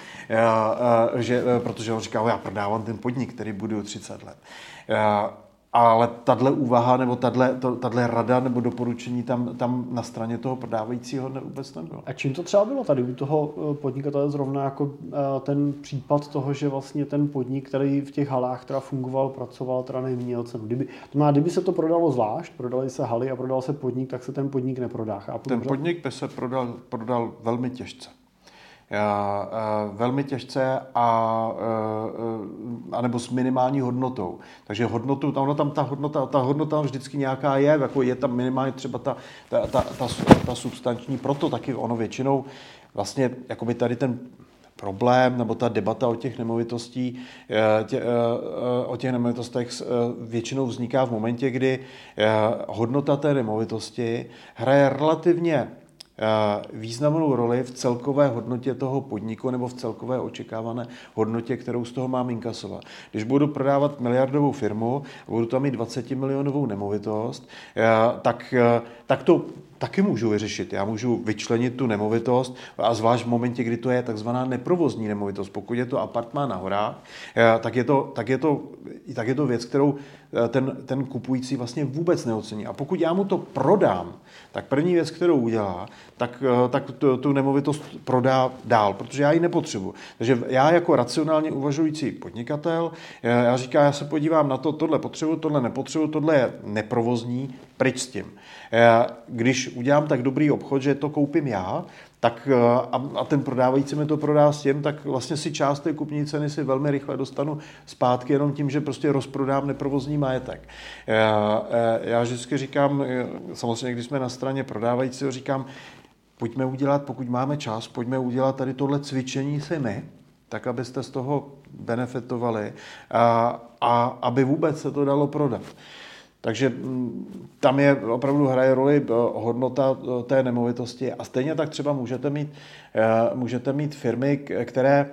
že, protože on říkal, já prodávám ten podnik, který budu 30 let ale tahle úvaha nebo tahle rada nebo doporučení tam, tam na straně toho prodávajícího ne, vůbec nebylo. A čím to třeba bylo tady u toho eh, podnikatele zrovna jako eh, ten případ toho, že vlastně ten podnik, který v těch halách teda fungoval, pracoval, teda neměl cenu. Kdyby, to má, kdyby se to prodalo zvlášť, prodali se haly a prodal se podnik, tak se ten podnik neprodá. Chápu, ten podnik by se prodal, prodal velmi těžce. Eh, velmi těžce a, eh, a nebo s minimální hodnotou. Takže hodnotu, ono tam ta hodnota, ta hodnota vždycky nějaká je, jako je tam minimálně třeba ta, ta, ta, ta, ta substanční, proto taky ono většinou vlastně jakoby tady ten problém nebo ta debata o těch nemovitostí, eh, tě, o těch nemovitostech většinou vzniká v momentě, kdy hodnota té nemovitosti hraje relativně Eh, významnou roli v celkové hodnotě toho podniku nebo v celkové očekávané hodnotě, kterou z toho mám inkasovat. Když budu prodávat miliardovou firmu budu tam mít 20 milionovou nemovitost, eh, tak, eh, tak to taky můžu vyřešit. Já můžu vyčlenit tu nemovitost a zvlášť v momentě, kdy to je takzvaná neprovozní nemovitost. Pokud je to apartmán na horách, tak je to, tak je to, tak je to věc, kterou ten, ten kupující vlastně vůbec neocení. A pokud já mu to prodám, tak první věc, kterou udělá, tak, eh, tak tu, tu nemovitost prodá dál, protože já ji nepotřebuji. Takže já jako racionálně uvažující podnikatel, eh, já říkám, já se podívám na to, tohle potřebuji, tohle nepotřebuji, tohle je neprovozní, pryč s tím. Eh, když udělám tak dobrý obchod, že to koupím já, tak a, a ten prodávající mi to prodá s tím, tak vlastně si část té kupní ceny si velmi rychle dostanu zpátky jenom tím, že prostě rozprodám neprovozní majetek. Já, já vždycky říkám, samozřejmě když jsme na straně prodávajícího, říkám, pojďme udělat, pokud máme čas, pojďme udělat tady tohle cvičení si my, tak abyste z toho benefitovali a, a aby vůbec se to dalo prodat. Takže mm, tam je opravdu hraje roli eh, hodnota eh, té nemovitosti a stejně tak třeba můžete mít, eh, můžete mít firmy, které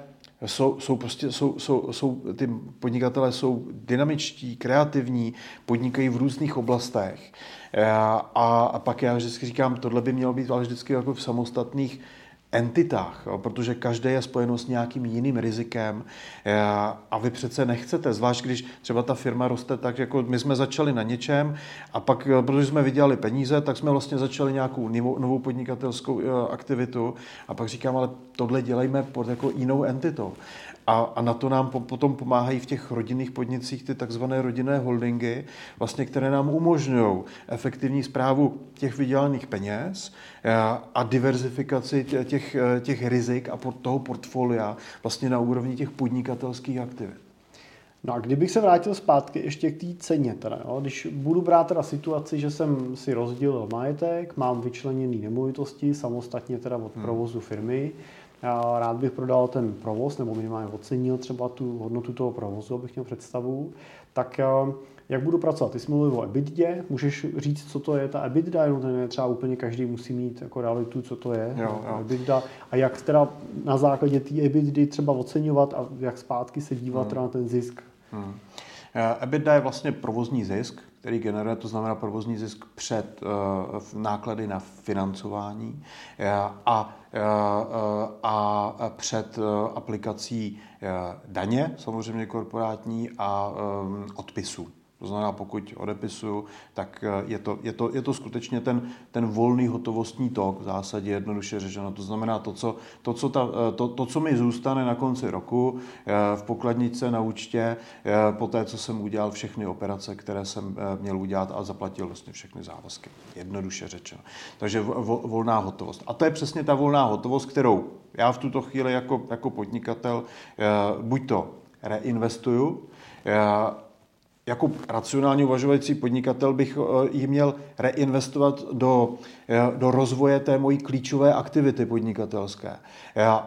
jsou, jsou prostě, jsou, jsou, jsou, ty podnikatelé jsou dynamičtí, kreativní, podnikají v různých oblastech. A, a pak já vždycky říkám, tohle by mělo být ale vždycky jako v samostatných entitách, jo, protože každé je spojeno s nějakým jiným rizikem a vy přece nechcete, zvlášť když třeba ta firma roste tak, jako my jsme začali na něčem a pak, protože jsme vydělali peníze, tak jsme vlastně začali nějakou novou podnikatelskou aktivitu a pak říkám, ale tohle dělejme pod jako jinou entitou. A, a na to nám po, potom pomáhají v těch rodinných podnicích ty takzvané rodinné holdingy, vlastně, které nám umožňují efektivní zprávu těch vydělaných peněz a, eh, a diverzifikaci těch, eh, těch rizik a toho portfolia vlastně na úrovni těch podnikatelských aktivit. No a kdybych se vrátil zpátky ještě k té ceně, teda, jo? když budu brát teda situaci, že jsem si rozdělil majetek, mám vyčleněný nemovitosti samostatně teda od hmm. provozu firmy, já rád bych prodal ten provoz, nebo minimálně ocenil třeba tu hodnotu toho provozu, abych měl představu, tak eh, jak budu pracovat? Ty jsi mluvil o EBITDA, můžeš říct, co to je ta EBITDA, jenom ten je třeba úplně každý musí mít jako realitu, co to je jo, jo. EBITDA a jak teda na základě té EBITDA třeba oceňovat a jak zpátky se dívat hmm. na ten zisk. Hmm. Eh, EBITDA je vlastně provozní zisk, který generuje, to znamená provozní zisk před uh, náklady na financování uh, a, uh, a před aplikací daně, samozřejmě korporátní, a odpisů. To znamená, pokud odepisuju, tak eh, je to, je to, je to skutečně ten, ten volný hotovostní tok, v zásadě jednoduše řečeno. To znamená, to co, to, co ta, eh, to, to, co mi zůstane na konci roku eh, v pokladnice na účtě, po té, co jsem udělal všechny operace, které jsem měl udělat a zaplatil vlastně všechny závazky. Jednoduše řečeno. Takže volná hotovost. A to je přesně ta volná hotovost, kterou já v tuto chvíli jako, jako podnikatel buď to reinvestuju, jako racionálně uvažující podnikatel bych eh, ji měl reinvestovat do, eh, do rozvoje té mojí klíčové aktivity podnikatelské.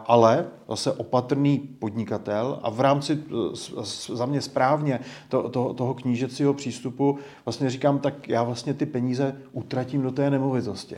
Ale zase opatrný podnikatel a v rámci eh, za mě správně to, to, toho knížecího přístupu vlastně říkám, tak já vlastně ty peníze utratím do té nemovitosti.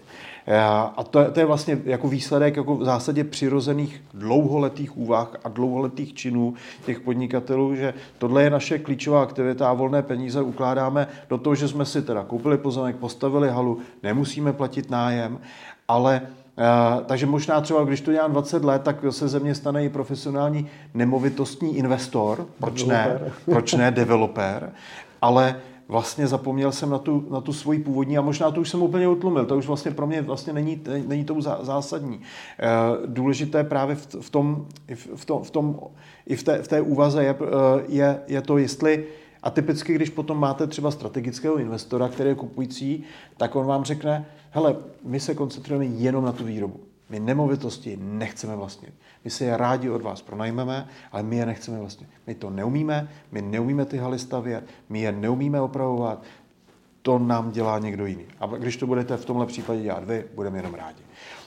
A to je, to je vlastně jako výsledek jako v zásadě přirozených dlouholetých úvah a dlouholetých činů těch podnikatelů, že tohle je naše klíčová aktivita a volné peníze ukládáme do toho, že jsme si teda koupili pozemek, postavili halu, nemusíme platit nájem, ale Uh, takže možná třeba, když to dělám 20 let, tak se ze mě stane i profesionální nemovitostní investor, proč ne, proč ne developer, ale vlastně zapomněl jsem na tu, na tu svoji původní a možná to už jsem úplně utlumil, to už vlastně pro mě vlastně není, není to zásadní. Eh, důležité právě v, v tom, v tom, v tom, i v té, v té úvaze je, eh, je, je to, jestli a typicky, když potom máte třeba strategického investora, který je kupující, tak on vám řekne, hele, my se koncentrujeme jenom na tu výrobu. My nemovitosti nechceme vlastnit. My si je rádi od vás pronajmeme, ale my je nechceme vlastnit. My to neumíme, my neumíme ty haly stavět, my je neumíme opravovat, to nám dělá někdo jiný. A když to budete v tomhle případě dělat vy, budeme jenom rádi.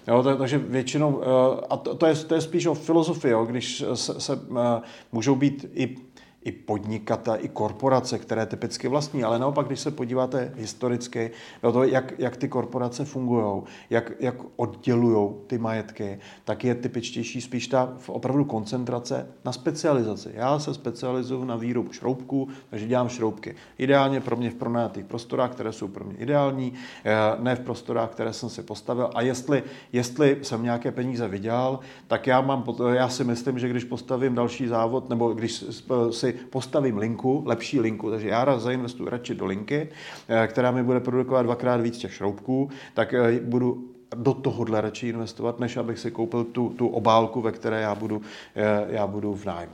Jo, takže většinou, eh, a to, to, je, to je spíš o filozofii, jo, když se, se eh, můžou být i i podnikatel, i korporace, které typicky vlastní, ale naopak, když se podíváte historicky na to, jak, jak ty korporace fungují, jak, jak oddělují ty majetky, tak je typičtější spíš ta opravdu koncentrace na specializaci. Já se specializuju na výrobu šroubků, takže dělám šroubky. Ideálně pro mě v pronajatých prostorách, které jsou pro mě ideální, eh, ne v prostorách, které jsem si postavil. A jestli, jestli jsem nějaké peníze vydělal, tak já, mám, já si myslím, že když postavím další závod, nebo když si postavím linku, lepší linku, takže já zainvestuji radši do linky, eh, která mi bude produkovat dvakrát víc těch šroubků, tak eh, budu do tohohle radši investovat, než abych si koupil tu, tu obálku, ve které já budu, eh, já budu v nájmu.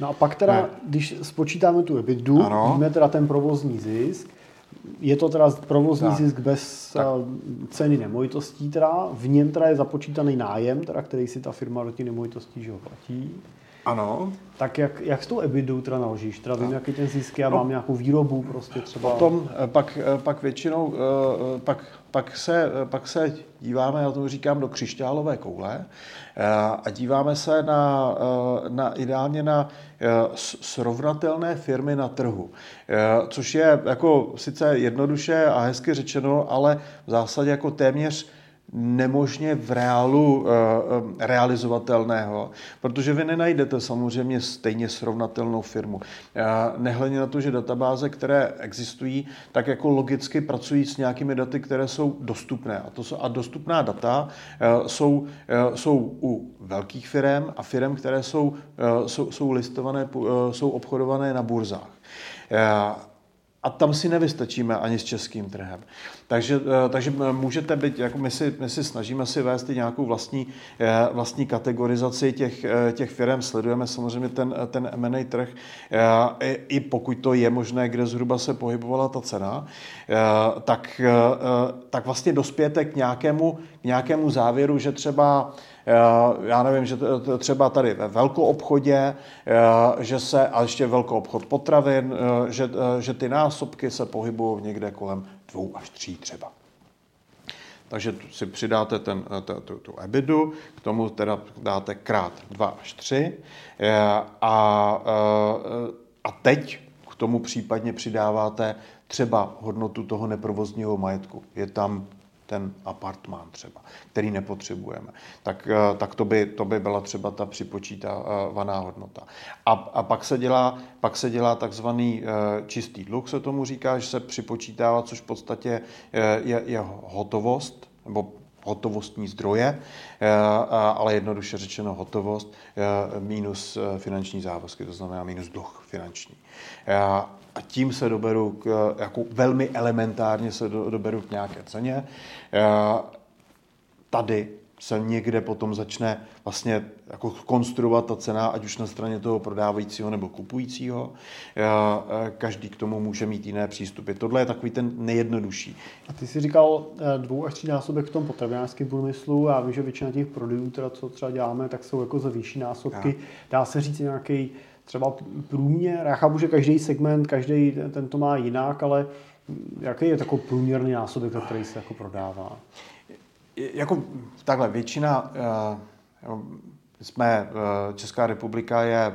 No a pak teda, ne. když spočítáme tu EBITDA, víme teda ten provozní zisk, je to teda provozní tak. zisk bez tak. ceny nemovitostí, teda, v něm teda je započítaný nájem, teda, který si ta firma do těch nemovitostí že ho platí. Ano. Tak jak, jak s tou EBITDA teda naložíš? Teda vím, jaký ten zisk, já no. mám nějakou výrobu prostě třeba. Potom eh, pak, eh, pak většinou, eh, pak, pak, se, pak se díváme, já to říkám, do křišťálové koule a díváme se na, na ideálně na srovnatelné firmy na trhu, což je jako sice jednoduše a hezky řečeno, ale v zásadě jako téměř nemožně v reálu e, realizovatelného, protože vy nenajdete samozřejmě stejně srovnatelnou firmu. E, nehledně na to, že databáze, které existují, tak jako logicky pracují s nějakými daty, které jsou dostupné. A, to jsou, a dostupná data jsou, jsou u velkých firm a firm, které jsou, jsou, jsou listované, jsou obchodované na burzách. A tam si nevystačíme ani s českým trhem. Takže, eh, takže můžete být, jako my si, my si snažíme si vést i nějakou vlastní, eh, vlastní kategorizaci těch, eh, těch firm, sledujeme samozřejmě ten, ten M&A trh, i, i pokud to je možné, kde zhruba se pohybovala ta cena, tak, tak vlastně dospějete k nějakému, k nějakému závěru, že třeba já nevím, že třeba tady ve velkou obchodě, že se, a ještě velkou obchod potravin, že, že ty násobky se pohybují někde kolem dvou až tří třeba. Takže si přidáte ten, tu, tu EBIDu, k tomu teda dáte krát 2 až 3 a, a teď k tomu případně přidáváte třeba hodnotu toho neprovozního majetku. Je tam ten apartmán třeba, který nepotřebujeme. Tak, eh, tak to, by, to by byla třeba ta připočítávaná hodnota. A, a pak, se dělá, pak se dělá takzvaný eh, čistý dluh, se tomu říká, že se připočítává, což v podstatě eh, je, je hotovost, nebo hotovostní zdroje, ale jednoduše řečeno hotovost minus finanční závazky, to znamená minus dluh finanční a tím se doberu k, jako velmi elementárně se do, doberu k nějaké ceně. Tady se někde potom začne vlastně jako konstruovat ta cena, ať už na straně toho prodávajícího nebo kupujícího. Každý k tomu může mít jiné přístupy. Tohle je takový ten nejjednodušší. A ty jsi říkal eh, dvou až tří násobek v tom potravinářském průmyslu. Já vím, že většina těch prodejů, teda, co třeba děláme, tak jsou jako za vyšší násobky. Já. Dá se říct nějaký třeba průměr, já chápu, že každý segment, každý ten to má jinak, ale jaký je takový průměrný násobek, který se jako prodává? Jako takhle, většina uh, jsme, Česká republika je,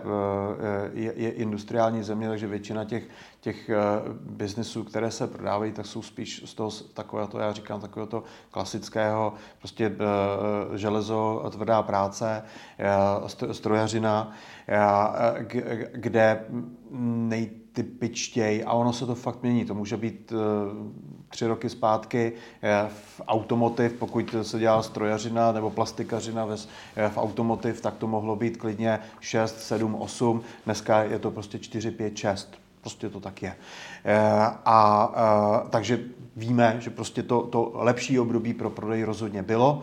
je, je industriální země, takže většina těch, těch biznesů, které se prodávají, tak jsou spíš z toho takového, to já říkám, takového to klasického, prostě železo, tvrdá práce, strojařina, kde nejtypičtěji, a ono se to fakt mění, to může být tři roky zpátky v automotiv, pokud se dělá strojařina nebo plastikařina v automotiv, tak to mohlo být klidně 6, 7, 8, dneska je to prostě 4, 5, 6. Prostě to tak je. A, a takže víme, že prostě to, to lepší období pro prodej rozhodně bylo.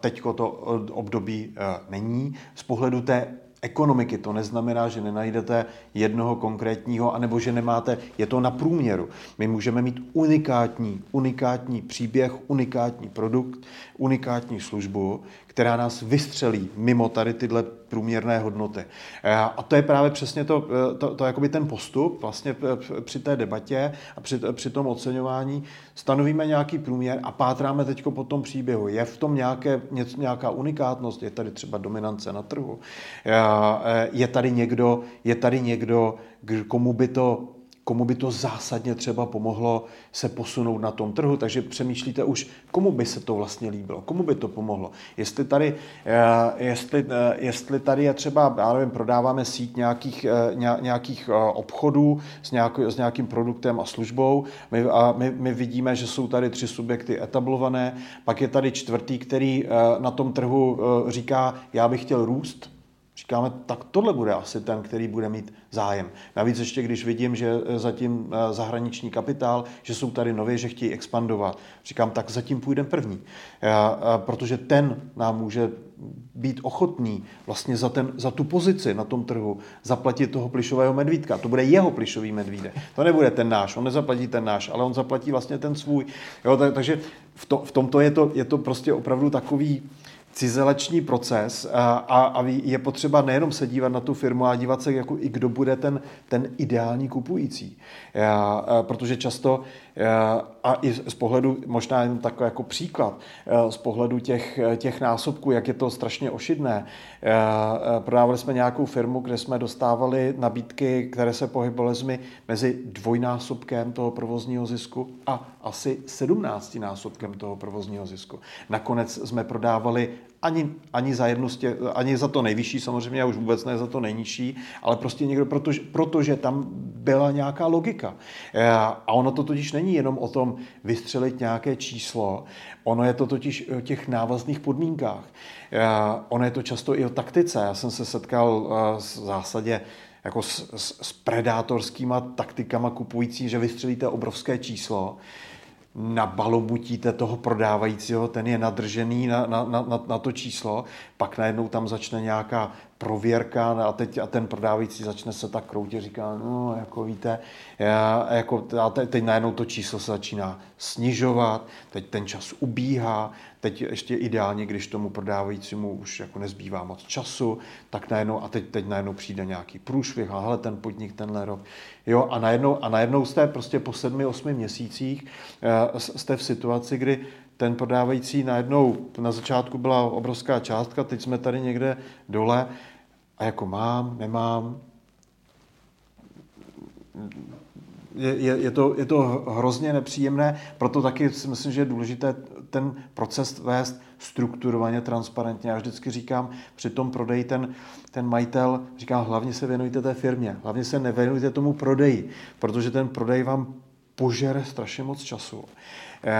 Teď to období není. Z pohledu té ekonomiky. To neznamená, že nenajdete jednoho konkrétního, anebo že nemáte, je to na průměru. My můžeme mít unikátní, unikátní příběh, unikátní produkt, unikátní službu, která nás vystřelí mimo tady tyhle průměrné hodnoty. Eh, a to je právě přesně to, eh, to, to jakoby ten postup vlastně eh, při té debatě a při, při tom oceňování. Stanovíme nějaký průměr a pátráme teď po tom příběhu. Je v tom nějaké, nějaká unikátnost, je tady třeba dominance na trhu, je tady někdo, je tady někdo komu by to komu by to zásadně třeba pomohlo se posunout na tom trhu, takže přemýšlíte už, komu by se to vlastně líbilo, komu by to pomohlo. Jestli tady, eh, jestli, eh, jestli tady je třeba, já nevím, prodáváme síť nějakých, eh, nějakých obchodů s, nějak, s nějakým produktem a službou, my, a my, my vidíme, že jsou tady tři subjekty etablované, pak je tady čtvrtý, který na tom trhu říká, já bych chtěl růst, Říkáme, tak tohle bude asi ten, který bude mít zájem. Navíc ještě, když vidím, že zatím eh, zahraniční kapitál, že jsou tady nově, že chtějí expandovat. Říkám, tak zatím půjdeme první. Protože ten nám může být ochotný vlastně za, ten, za tu pozici na tom trhu zaplatit toho plišového medvídka. To bude jeho plišový medvídek. To nebude ten náš, on nezaplatí ten náš, ale on zaplatí vlastně ten svůj. Jo, tak, takže v, to, v tomto je to, je to prostě opravdu takový, cizelační proces a, a je potřeba nejenom se dívat na tu firmu, a dívat se, jako i kdo bude ten, ten ideální kupující. Já, protože často a i z pohledu, možná jen takový jako příklad, z pohledu těch, těch násobků, jak je to strašně ošidné. Prodávali jsme nějakou firmu, kde jsme dostávali nabídky, které se pohybovaly mezi dvojnásobkem toho provozního zisku a asi sedmnáctinásobkem toho provozního zisku. Nakonec jsme prodávali ani, ani, za jednu tě, ani za to nejvyšší samozřejmě, a už vůbec ne za to nejnižší, ale prostě někdo, protože, protože tam byla nějaká logika. Eh, a ono to totiž není jenom o tom vystřelit nějaké číslo, ono je to totiž o těch návazných podmínkách. Eh, ono je to často i o taktice. Já jsem se setkal eh, v zásadě jako s, s, s predátorskýma taktikama kupující, že vystřelíte obrovské číslo, nabalobutíte toho prodávajícího, ten je nadržený na, na, na, na to číslo, pak najednou tam začne nějaká prověrka a teď a ten prodávající začne se tak kroutit, říká, no jako víte, já, jako, a teď, najednou to číslo se začíná snižovat, teď ten čas ubíhá, teď ještě ideálně, když tomu prodávajícímu už jako nezbývá moc času, tak najednou, a teď, teď najednou přijde nějaký průšvih, a hele, ten podnik tenhle rok, jo, a najednou, a najednou jste prostě po sedmi, osmi měsících uh, jste v situaci, kdy ten prodávající najednou, na začátku byla obrovská částka, teď jsme tady někde dole a jako mám, nemám, je, je, je, to, je to hrozně nepříjemné, proto taky si myslím, že je důležité ten proces vést strukturovaně, transparentně. Já vždycky říkám, při tom prodeji ten, ten majitel říká, hlavně se věnujte té firmě, hlavně se nevěnujte tomu prodeji, protože ten prodej vám požere strašně moc času. Eh,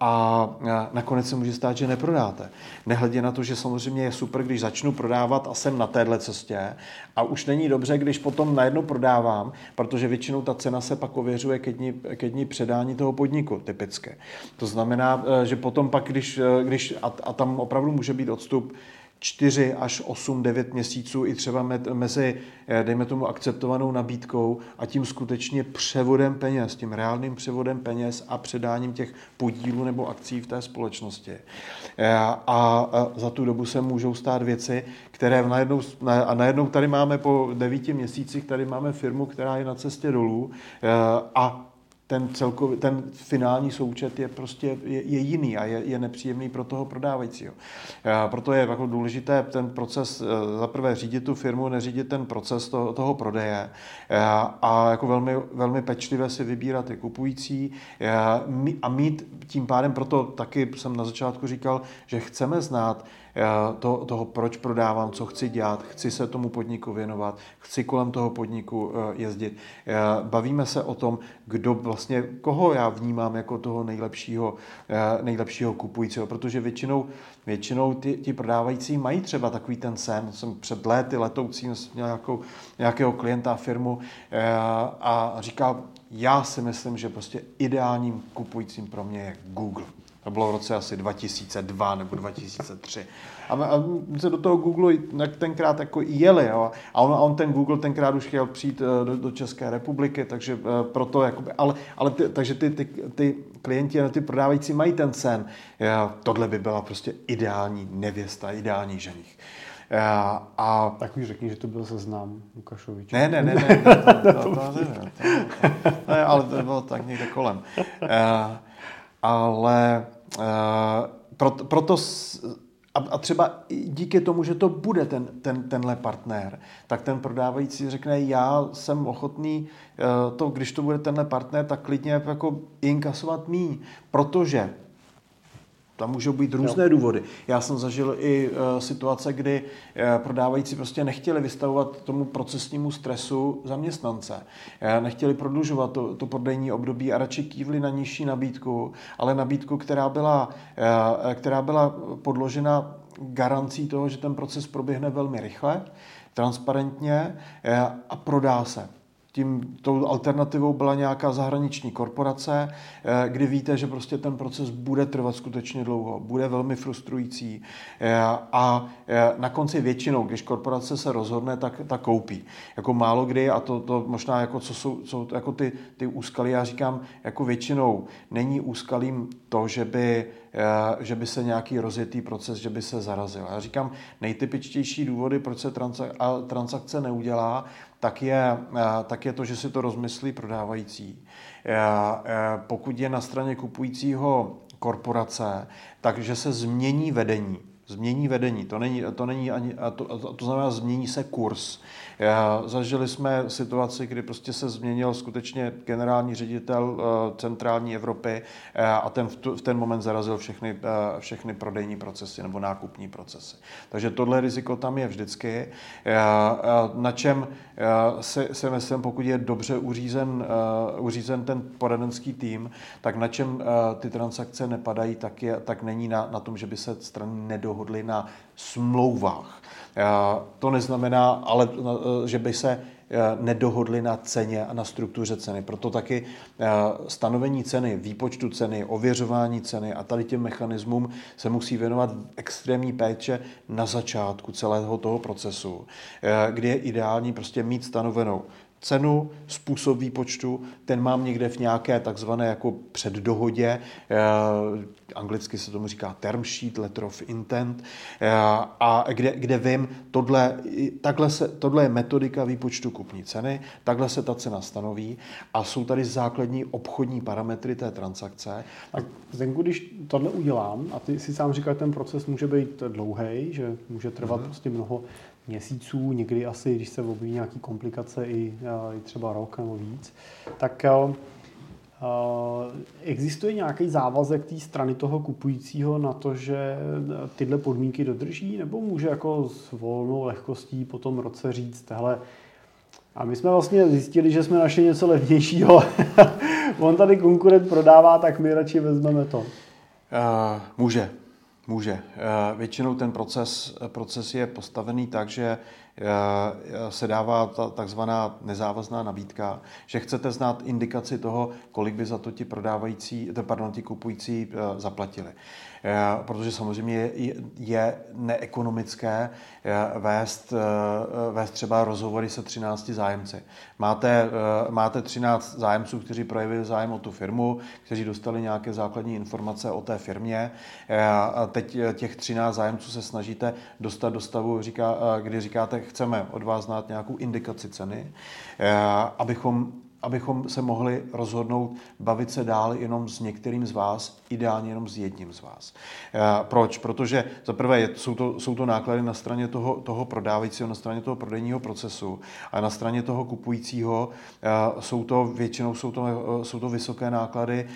a nakonec se může stát, že neprodáte. Nehledě na to, že samozřejmě je super, když začnu prodávat a jsem na téhle cestě a už není dobře, když potom najednou prodávám, protože většinou ta cena se pak ověřuje ke dní, ke dní předání toho podniku, typické. To znamená, eh, že potom pak, když, eh, když a, a tam opravdu může být odstup 4 až 8, 9 měsíců i třeba mezi, eh, dejme tomu, akceptovanou nabídkou a tím skutečně převodem peněz, tím reálným převodem peněz a předáním těch podílů nebo akcí v té společnosti. Eh, a za tu dobu se můžou stát věci, které najednou, a najednou tady máme po devíti měsících, tady máme firmu, která je na cestě dolů eh, a ten, celkový, ten finální součet je prostě je, je jiný a je, je nepříjemný pro toho prodávajícího. A proto je jako důležité ten proces, eh, zaprvé řídit tu firmu, neřídit ten proces toho, toho prodeje a, a jako velmi, velmi pečlivě si vybírat ty kupující a, a mít tím pádem, proto taky jsem na začátku říkal, že chceme znát to, toho, proč prodávám, co chci dělat, chci se tomu podniku věnovat, chci kolem toho podniku eh, jezdit. Bavíme se o tom, kdo vlastně, koho já vnímám jako toho nejlepšího, eh, nejlepšího kupujícího, protože většinou, většinou ty, ti prodávající mají třeba takový ten sen. Jsem před léty letoucí nějakou, nějakého klienta firmu eh, a říkal, já si myslím, že prostě ideálním kupujícím pro mě je Google. To bylo v roce asi 2002 nebo 2003. A, a se do toho Google tenkrát jako jeli. Jo. A on, on ten Google tenkrát už chtěl přijít eh, do, do České republiky, takže uh, proto, jakoby, ale, ale ty, takže ty, ty, ty klienti a ty prodávající mají ten sen. Já, tohle by byla prostě ideální nevěsta, ideální ženich. A, a... Tak už řekni, že to byl seznam Lukašovič. Ne, ne, ne, ne, to, to, to, to, to, to, to, ne, ale to bylo tak někde kolem. Uh, ale uh, proto, proto a, a třeba díky tomu, že to bude ten, ten, tenhle partner, tak ten prodávající řekne, já jsem ochotný uh, to, když to bude tenhle partner, tak klidně jako inkasovat míň, protože tam můžou být různé jo. důvody. Já jsem zažil i uh, situace, kdy uh, prodávající prostě nechtěli vystavovat tomu procesnímu stresu zaměstnance. Uh, nechtěli prodlužovat to, to prodejní období a radši kývli na nižší nabídku, ale nabídku, která byla, uh, která byla podložena garancí toho, že ten proces proběhne velmi rychle, transparentně a prodá se tím, tou alternativou byla nějaká zahraniční korporace, eh, kdy víte, že prostě ten proces bude trvat skutečně dlouho, bude velmi frustrující eh, a eh, na konci většinou, když korporace se rozhodne, tak, tak koupí. Jako málo kdy, a to, to možná jako, co jsou, co, jako ty, ty úskaly, já říkám, jako většinou není úskalím to, že by že by se nějaký rozjetý proces, že by se zarazil. Já říkám, nejtypičtější důvody, proč se transakce neudělá, tak je, eh, tak je to, že si to rozmyslí prodávající. Eh, eh, pokud je na straně kupujícího korporace, takže se změní vedení. Změní vedení, to není, to není ani, to, to znamená změní se kurz. Zažili jsme situaci, kdy prostě se změnil skutečně generální ředitel eh, centrální Evropy eh, a ten v ten moment zarazil všechny, eh, všechny prodejní procesy nebo nákupní procesy. Takže tohle riziko tam je vždycky. Na čem se, se myslím, pokud je dobře uřízen, uřízen ten poradenský tým, tak na čem ty transakce nepadají, tak, je, tak není na, na tom, že by se strany nedohodly na smlouvách. To neznamená, ale, že by se nedohodli na ceně a na struktuře ceny. Proto taky stanovení ceny, výpočtu ceny, ověřování ceny a tady těm mechanismům se musí věnovat extrémní péče na začátku celého toho procesu, kdy je ideální prostě mít stanovenou cenu, způsob výpočtu, ten mám někde v nějaké takzvané jako předdohodě, eh, anglicky se tomu říká term sheet, letter of intent, eh, a kde, kde vím, tohle, takhle se, tohle je metodika výpočtu kupní ceny, takhle se ta cena stanoví a jsou tady základní obchodní parametry té transakce. Tak Zenku, když tohle udělám, a ty si sám říkal, ten proces může být dlouhý, že může trvat mm-hmm. prostě mnoho měsíců, někdy asi, když se objeví nějaké komplikace, i, i třeba rok nebo víc, tak existuje nějaký závazek té strany toho kupujícího na to, že tyhle podmínky dodrží, nebo může jako s volnou lehkostí po tom roce říct, hele, a my jsme vlastně zjistili, že jsme našli něco levnějšího. <laughs> On tady konkurent prodává, tak my radši vezmeme to. Uh, může. Může. Eh, většinou ten proces, proces je postavený tak, že se dává ta takzvaná nezávazná nabídka, že chcete znát indikaci toho, kolik by za to ti prodávající, pardon, ti kupující eh, zaplatili. Eh, protože samozřejmě je neekonomické eh, vést, eh, vést třeba rozhovory se 13 zájemci. Máte, máte 13 zájemců, kteří projevili zájem o tu firmu, kteří dostali nějaké základní informace o té firmě. A teď těch 13 zájemců se snažíte dostat do stavu, říká, kdy říkáte, chceme od vás znát nějakou indikaci ceny, abychom abychom se mohli rozhodnout bavit se dál jenom s některým z vás, ideálně jenom s jedním z vás. Eh, proč? Protože za prvé jsou to, jsou to náklady na straně toho, toho prodávajícího, na straně toho prodejního procesu a na straně toho kupujícího eh, jsou to většinou jsou to, eh, jsou to vysoké náklady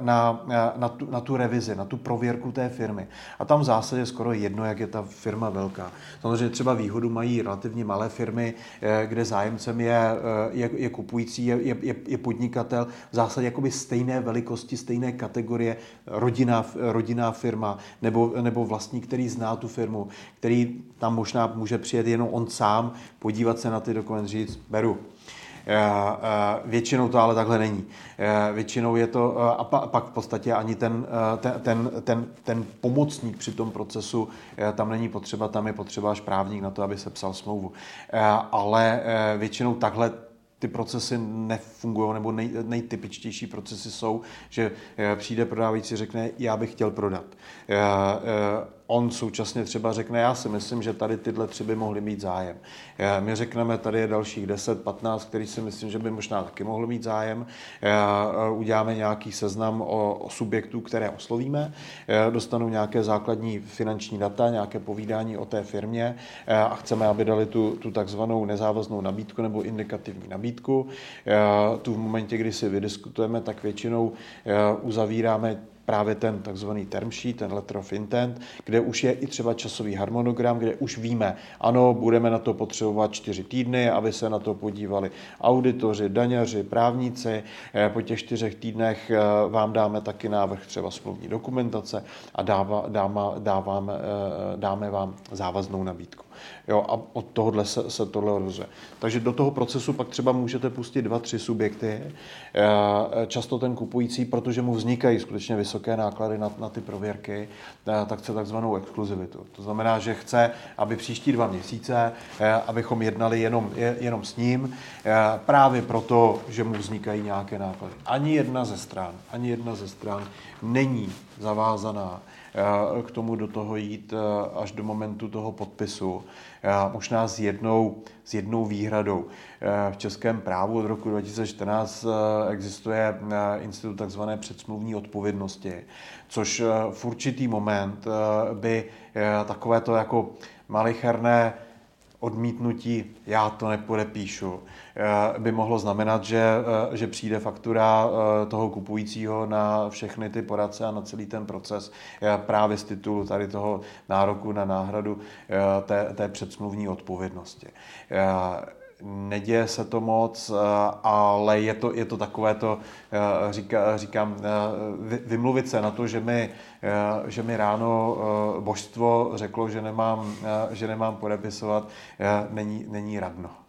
na, na, tu, na tu revizi, na tu prověrku té firmy. A tam v zásadě skoro jedno, jak je ta firma velká. Samozřejmě třeba výhodu mají relativně malé firmy, kde zájemcem je, je, je kupující, je, je, je podnikatel v zásadě jakoby stejné velikosti, stejné kategorie, rodinná, rodinná firma nebo, nebo vlastník, který zná tu firmu, který tam možná může přijet jenom on sám, podívat se na ty dokumenty, říct, beru, eh, eh, Většinou to ale takhle není. Eh, většinou je to, a pak v podstatě ani ten, ten, ten, ten, ten pomocník při tom procesu tam není potřeba, tam je potřeba až právník na to, aby se psal smlouvu. Ale většinou takhle ty procesy nefungují, nebo nej, nejtypičtější procesy jsou, že eh, přijde prodávající, řekne, já bych chtěl prodat. Eh, eh, on současně třeba řekne, já si myslím, že tady tyhle tři by mohly mít zájem. My řekneme, tady je dalších 10, 15, který si myslím, že by možná taky mohlo mít zájem. Uděláme nějaký seznam o subjektů, které oslovíme, dostanou nějaké základní finanční data, nějaké povídání o té firmě a chceme, aby dali tu, tu takzvanou nezávaznou nabídku nebo indikativní nabídku. Tu v momentě, kdy si vydiskutujeme, tak většinou uzavíráme právě ten takzvaný term sheet, ten letter of intent, kde už je i třeba časový harmonogram, kde už víme, ano, budeme na to potřebovat čtyři týdny, aby se na to podívali auditoři, daňaři, právníci. Eh, po těch čtyřech týdnech eh, vám dáme taky návrh třeba smluvní dokumentace a dáva, dáma, dáváme, eh, dáme vám závaznou nabídku. Jo, a od tohohle se, se tohle rozvíje. Takže do toho procesu pak třeba můžete pustit dva, tři subjekty. Eh, často ten kupující, protože mu vznikají skutečně vysoké náklady na, na ty prověrky, eh, tak chce takzvanou exkluzivitu. To znamená, že chce, aby příští dva měsíce, eh, abychom jednali jenom, jenom s ním, právě proto, že mu vznikají nějaké náklady. Ani jedna ze stran, ani jedna ze stran není zavázaná k tomu do toho jít až do momentu toho podpisu možná s jednou, s jednou výhradou. V českém právu od roku 2014 eh, existuje eh, institut tzv. předsmluvní odpovědnosti, což eh, v určitý moment by takovéto jako malicherné odmítnutí, já to nepodepíšu, eh, by mohlo znamenat, že, eh, že přijde faktura eh, toho kupujícího na všechny ty poradce a na celý ten proces právě z titulu tady toho nároku na náhradu té, té předsmluvní odpovědnosti. Neděje se to moc, eh, ale je to, je to takové to, eh, říká, říkám, eh, vymluvit se na to, že mi, že mi ráno božstvo řeklo, že nemám, že nemám podepisovat, není, není radno.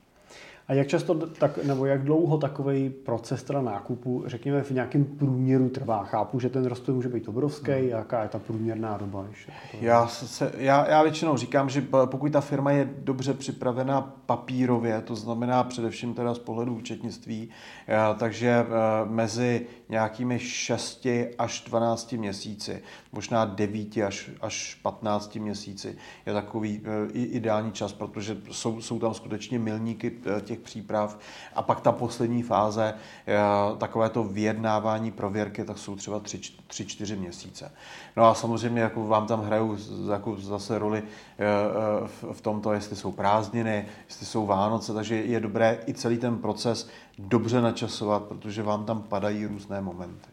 A jak často, tak, nebo jak dlouho takový proces teda nákupu, řekněme, v nějakém průměru trvá? Chápu, že ten rozptyl může být obrovský, hmm. jaká je ta průměrná doba? Než já, se, já, já většinou říkám, že pokud ta firma je dobře připravena papírově, to znamená především teda z pohledu účetnictví, eh, takže eh, mezi nějakými 6 až 12 měsíci, možná 9 až, až 15 měsíci je takový eh, ideální čas, protože jsou, jsou tam skutečně milníky těch příprav. A pak ta poslední fáze, eh, takové to vyjednávání, prověrky, tak jsou třeba 3-4 měsíce. No a samozřejmě jako vám tam hrajou jako zase roli eh, eh, v tomto, jestli jsou prázdniny, jestli jsou Vánoce, takže je dobré i celý ten proces dobře načasovat, protože vám tam padají různé momenty.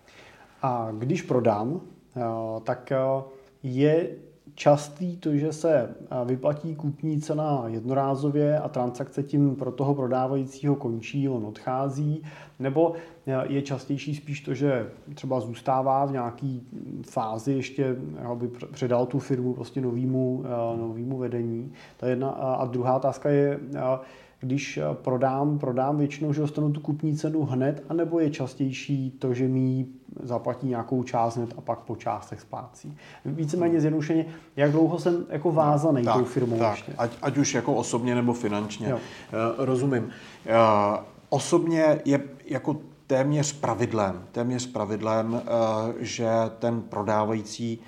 A když prodám, tak je častý to, že se vyplatí kupní cena jednorázově a transakce tím pro toho prodávajícího končí, on odchází, nebo je častější spíš to, že třeba zůstává v nějaký fázi ještě, aby předal tu firmu prostě novýmu, novýmu vedení. Ta jedna, a druhá otázka je, když prodám, prodám většinou, že dostanu tu kupní cenu hned, anebo je častější to, že mi zaplatí nějakou část hned a pak po částech splácí. Víceméně zjednodušeně, jak dlouho jsem jako vázaný tak, tou firmou tak, ještě. Ať, ať už jako osobně nebo finančně. Jo. Uh, rozumím. Uh, osobně je jako téměř pravidlem, téměř pravidlem, že ten prodávající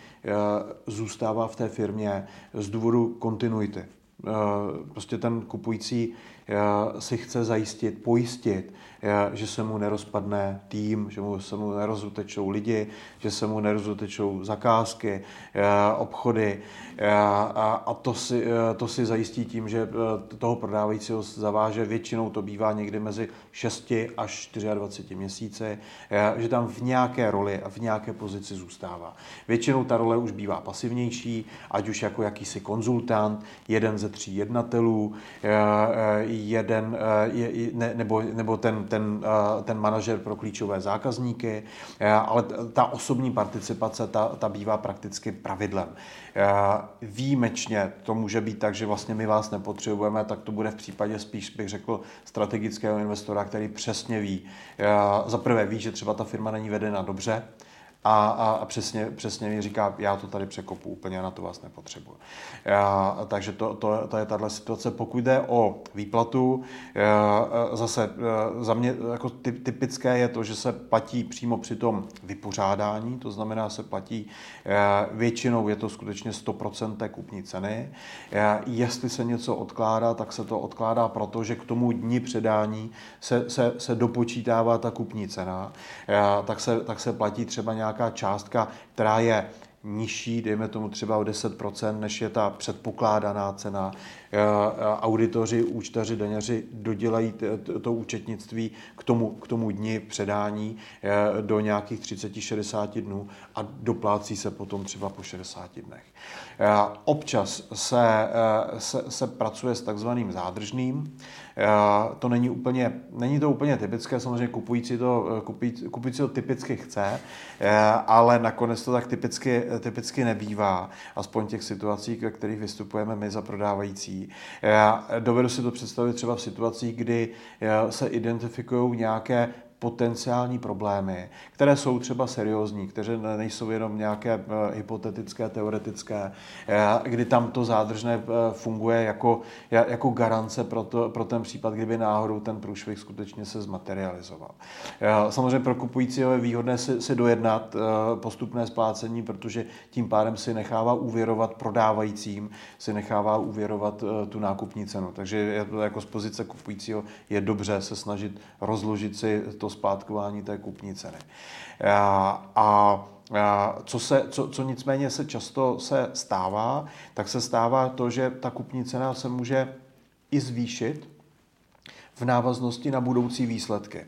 zůstává v té firmě z důvodu kontinuity. Prostě ten kupující si chce zajistit, pojistit, že se mu nerozpadne tým, že mu, se mu nerozutečou lidi, že se mu nerozutečou zakázky, obchody a to si, to si zajistí tím, že toho prodávajícího zaváže, většinou to bývá někdy mezi 6 až 24 měsíci, že tam v nějaké roli a v nějaké pozici zůstává. Většinou ta role už bývá pasivnější, ať už jako jakýsi konzultant, jeden ze tří jednatelů, jeden, ne, nebo, nebo ten, ten, ten manažer pro klíčové zákazníky, ale ta osobní participace, ta, ta bývá prakticky pravidlem. Výjimečně to může být tak, že vlastně my vás nepotřebujeme, tak to bude v případě spíš, bych řekl, strategického investora, který přesně ví. Za prvé ví, že třeba ta firma není vedena dobře, a, a, a přesně, přesně mi říká, já to tady překopu úplně, na to vás nepotřebuji. Já, takže to, to, to je tahle situace. Pokud jde o výplatu, já, zase za mě jako typické je to, že se platí přímo při tom vypořádání, to znamená, se platí většinou je to skutečně 100% té kupní ceny. Jestli se něco odkládá, tak se to odkládá proto, že k tomu dni předání se, se, se dopočítává ta kupní cena, tak, se, tak se platí třeba nějak nějaká částka, která je nižší, dejme tomu třeba o 10%, než je ta předpokládaná cena. Eh, eh, auditoři, účtaři, daňaři dodělají to účetnictví k tomu, k tomu dni předání eh, do nějakých 30-60 dnů a doplácí se potom třeba po 60 dnech. Občas se, se, se pracuje s takzvaným zádržným, to není úplně, není to úplně typické, samozřejmě kupující to, kupující, kupující to typicky chce, ale nakonec to tak typicky, typicky nebývá, aspoň těch situací, ve kterých vystupujeme my za prodávající. Já dovedu si to představit třeba v situacích, kdy se identifikují nějaké potenciální problémy, které jsou třeba seriózní, které nejsou jenom nějaké eh, hypotetické, teoretické, eh, kdy tam to zádržné eh, funguje jako, jako garance pro, to, pro ten případ, kdyby náhodou ten průšvih skutečně se zmaterializoval. Samozřejmě pro kupujícího je výhodné si, si dojednat postupné splácení, protože tím pádem si nechává uvěrovat prodávajícím, si nechává uvěrovat tu nákupní cenu. Takže je to jako z pozice kupujícího je dobře se snažit rozložit si to splátkování té kupní ceny. A, a co, se, co, co nicméně se často se stává, tak se stává to, že ta kupní cena se může i zvýšit v návaznosti na budoucí výsledky.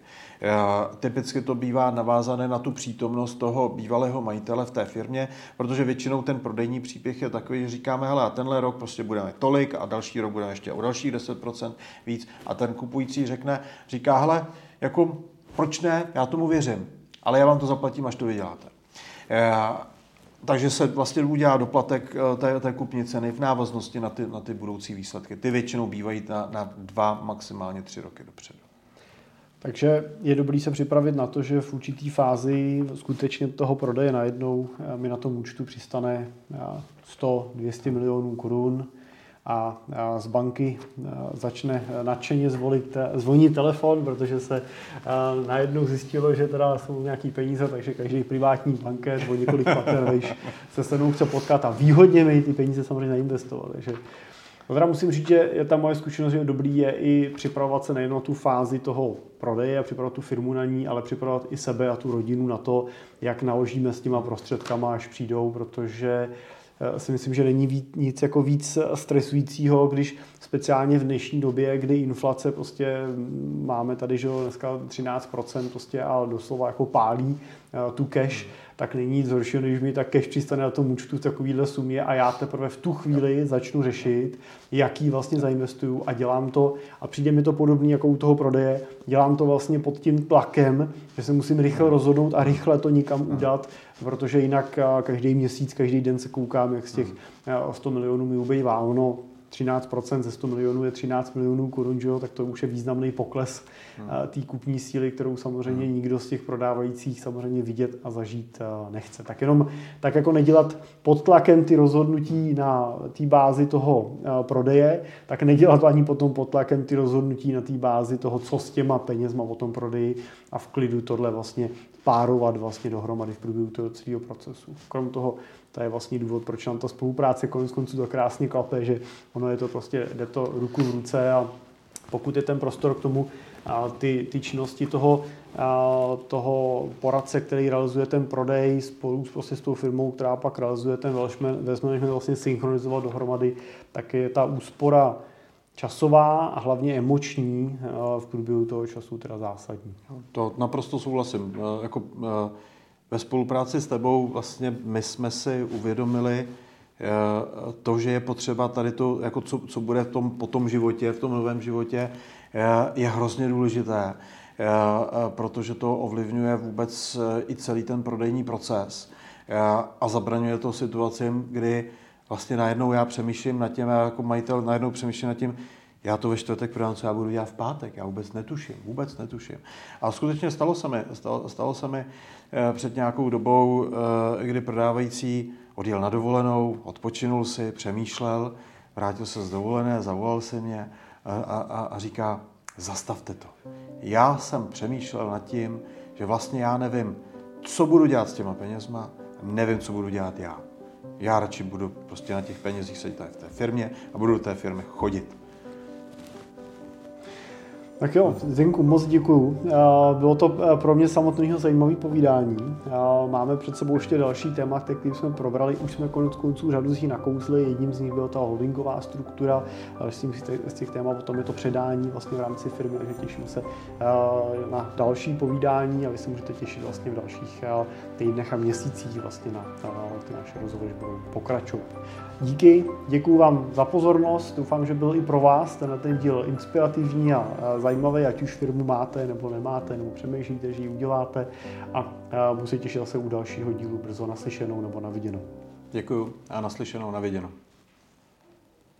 Typicky to bývá navázané na tu přítomnost toho bývalého majitele v té firmě, protože většinou ten prodejní příběh je takový, že říkáme, hele, a tenhle rok prostě budeme tolik a další rok budeme ještě o dalších 10% víc a ten kupující řekne, říká, hele, jako proč ne? Já tomu věřím. Ale já vám to zaplatím, až to vyděláte. takže se vlastně udělá doplatek eh, té, té kupní ceny v návaznosti na ty, na ty budoucí výsledky. Ty většinou bývají na, na dva, maximálně tři roky dopředu. Takže je dobrý se připravit na to, že v určitý fázi skutečně toho prodeje najednou eh, mi na tom účtu přistane 100-200 milionů korun a z banky začne nadšeně zvolit, zvonit telefon, protože se najednou zjistilo, že teda jsou nějaký peníze, takže každý privátní bankér nebo několik pater <laughs> vejš se se mnou chce potkat a výhodně mi ty peníze samozřejmě nainvestovat. Takže Teda musím říct, že je ta moje zkušenost, že dobrý je i připravovat se nejen na tu fázi toho prodeje a připravovat tu firmu na ní, ale připravovat i sebe a tu rodinu na to, jak naložíme s těma prostředkama, až přijdou, protože Eh, si myslím, že není víc, nic jako víc stresujícího, když speciálně v dnešní době, kdy inflace prostě máme tady, že dneska 13% prostě a doslova jako pálí eh, tu cash, tak není nic horšího, než mi ta cash přistane na tom účtu v takovýhle sumě a já teprve v tu chvíli začnu řešit, jaký vlastně zainvestuju a dělám to. A přijde mi to podobný jako u toho prodeje, dělám to vlastně pod tím tlakem, že se musím rychle rozhodnout a rychle to nikam udat, protože jinak každý měsíc, každý den se koukám, jak z těch 100 milionů mi ubejvá. Ono 13% ze 100 milionů je 13 milionů korun, jo, tak to už je významný pokles hmm. té kupní síly, kterou samozřejmě hmm. nikdo z těch prodávajících samozřejmě vidět a zažít nechce. Tak jenom tak jako nedělat pod tlakem ty rozhodnutí na té bázi toho prodeje, tak nedělat ani potom pod tlakem ty rozhodnutí na té bázi toho, co s těma penězma o tom prodeji a v klidu tohle vlastně párovat vlastně dohromady v průběhu toho celého procesu. Krom toho, to je vlastně důvod, proč nám ta spolupráce konec konců to krásně klape, že ono je to prostě, jde to ruku v ruce a pokud je ten prostor k tomu, a ty, ty činnosti toho, a toho poradce, který realizuje ten prodej spolu prostě s tou firmou, která pak realizuje ten wealth management vlastně synchronizovat dohromady, tak je ta úspora časová a hlavně emoční v průběhu toho času teda zásadní. To naprosto souhlasím. Jako ve spolupráci s tebou vlastně my jsme si uvědomili eh, to, že je potřeba tady to, jako co, co bude v tom, po tom životě, v tom novém životě, eh, je hrozně důležité, eh, protože to ovlivňuje vůbec i celý ten prodejní proces a zabraňuje to situacím, kdy vlastně najednou já přemýšlím nad tím, já jako majitel najednou přemýšlím nad tím, já to ve čtvrtek prodám, co já budu dělat v pátek. Já vůbec netuším, vůbec netuším. A skutečně stalo se mi, stalo, stalo se mi eh, před nějakou dobou, eh, kdy prodávající odjel na dovolenou, odpočinul si, přemýšlel, vrátil se z dovolené, zavolal si mě a, a, a říká, zastavte to. Já jsem přemýšlel nad tím, že vlastně já nevím, co budu dělat s těma penězma, nevím, co budu dělat já. Já radši budu prostě na těch penězích sedět v té firmě a budu do té firmy chodit. Tak jo, Zinku, moc děkuju. Bylo to eh, pro mě samotného zajímavé povídání. Máme před sebou ještě další téma, který jsme probrali. Už jsme konec konců řadu z nich nakousli. Jedním z nich byla ta holdingová struktura. S z těch témat potom je to předání vlastně v rámci firmy, takže těším se eh, na další povídání a vy se můžete těšit vlastně v dalších eh, týdnech a měsících vlastně na ty naše rozhovory, budou pokračovat. Díky, děkuji vám za pozornost. Doufám, že byl i pro vás ten, ten díl inspirativní a zajímavý, ať už firmu máte nebo nemáte, nebo přemýšlíte, že ji uděláte a musíte těšit zase u dalšího dílu brzo naslyšenou nebo na viděnou. Děkuji a naslyšenou na viděnou.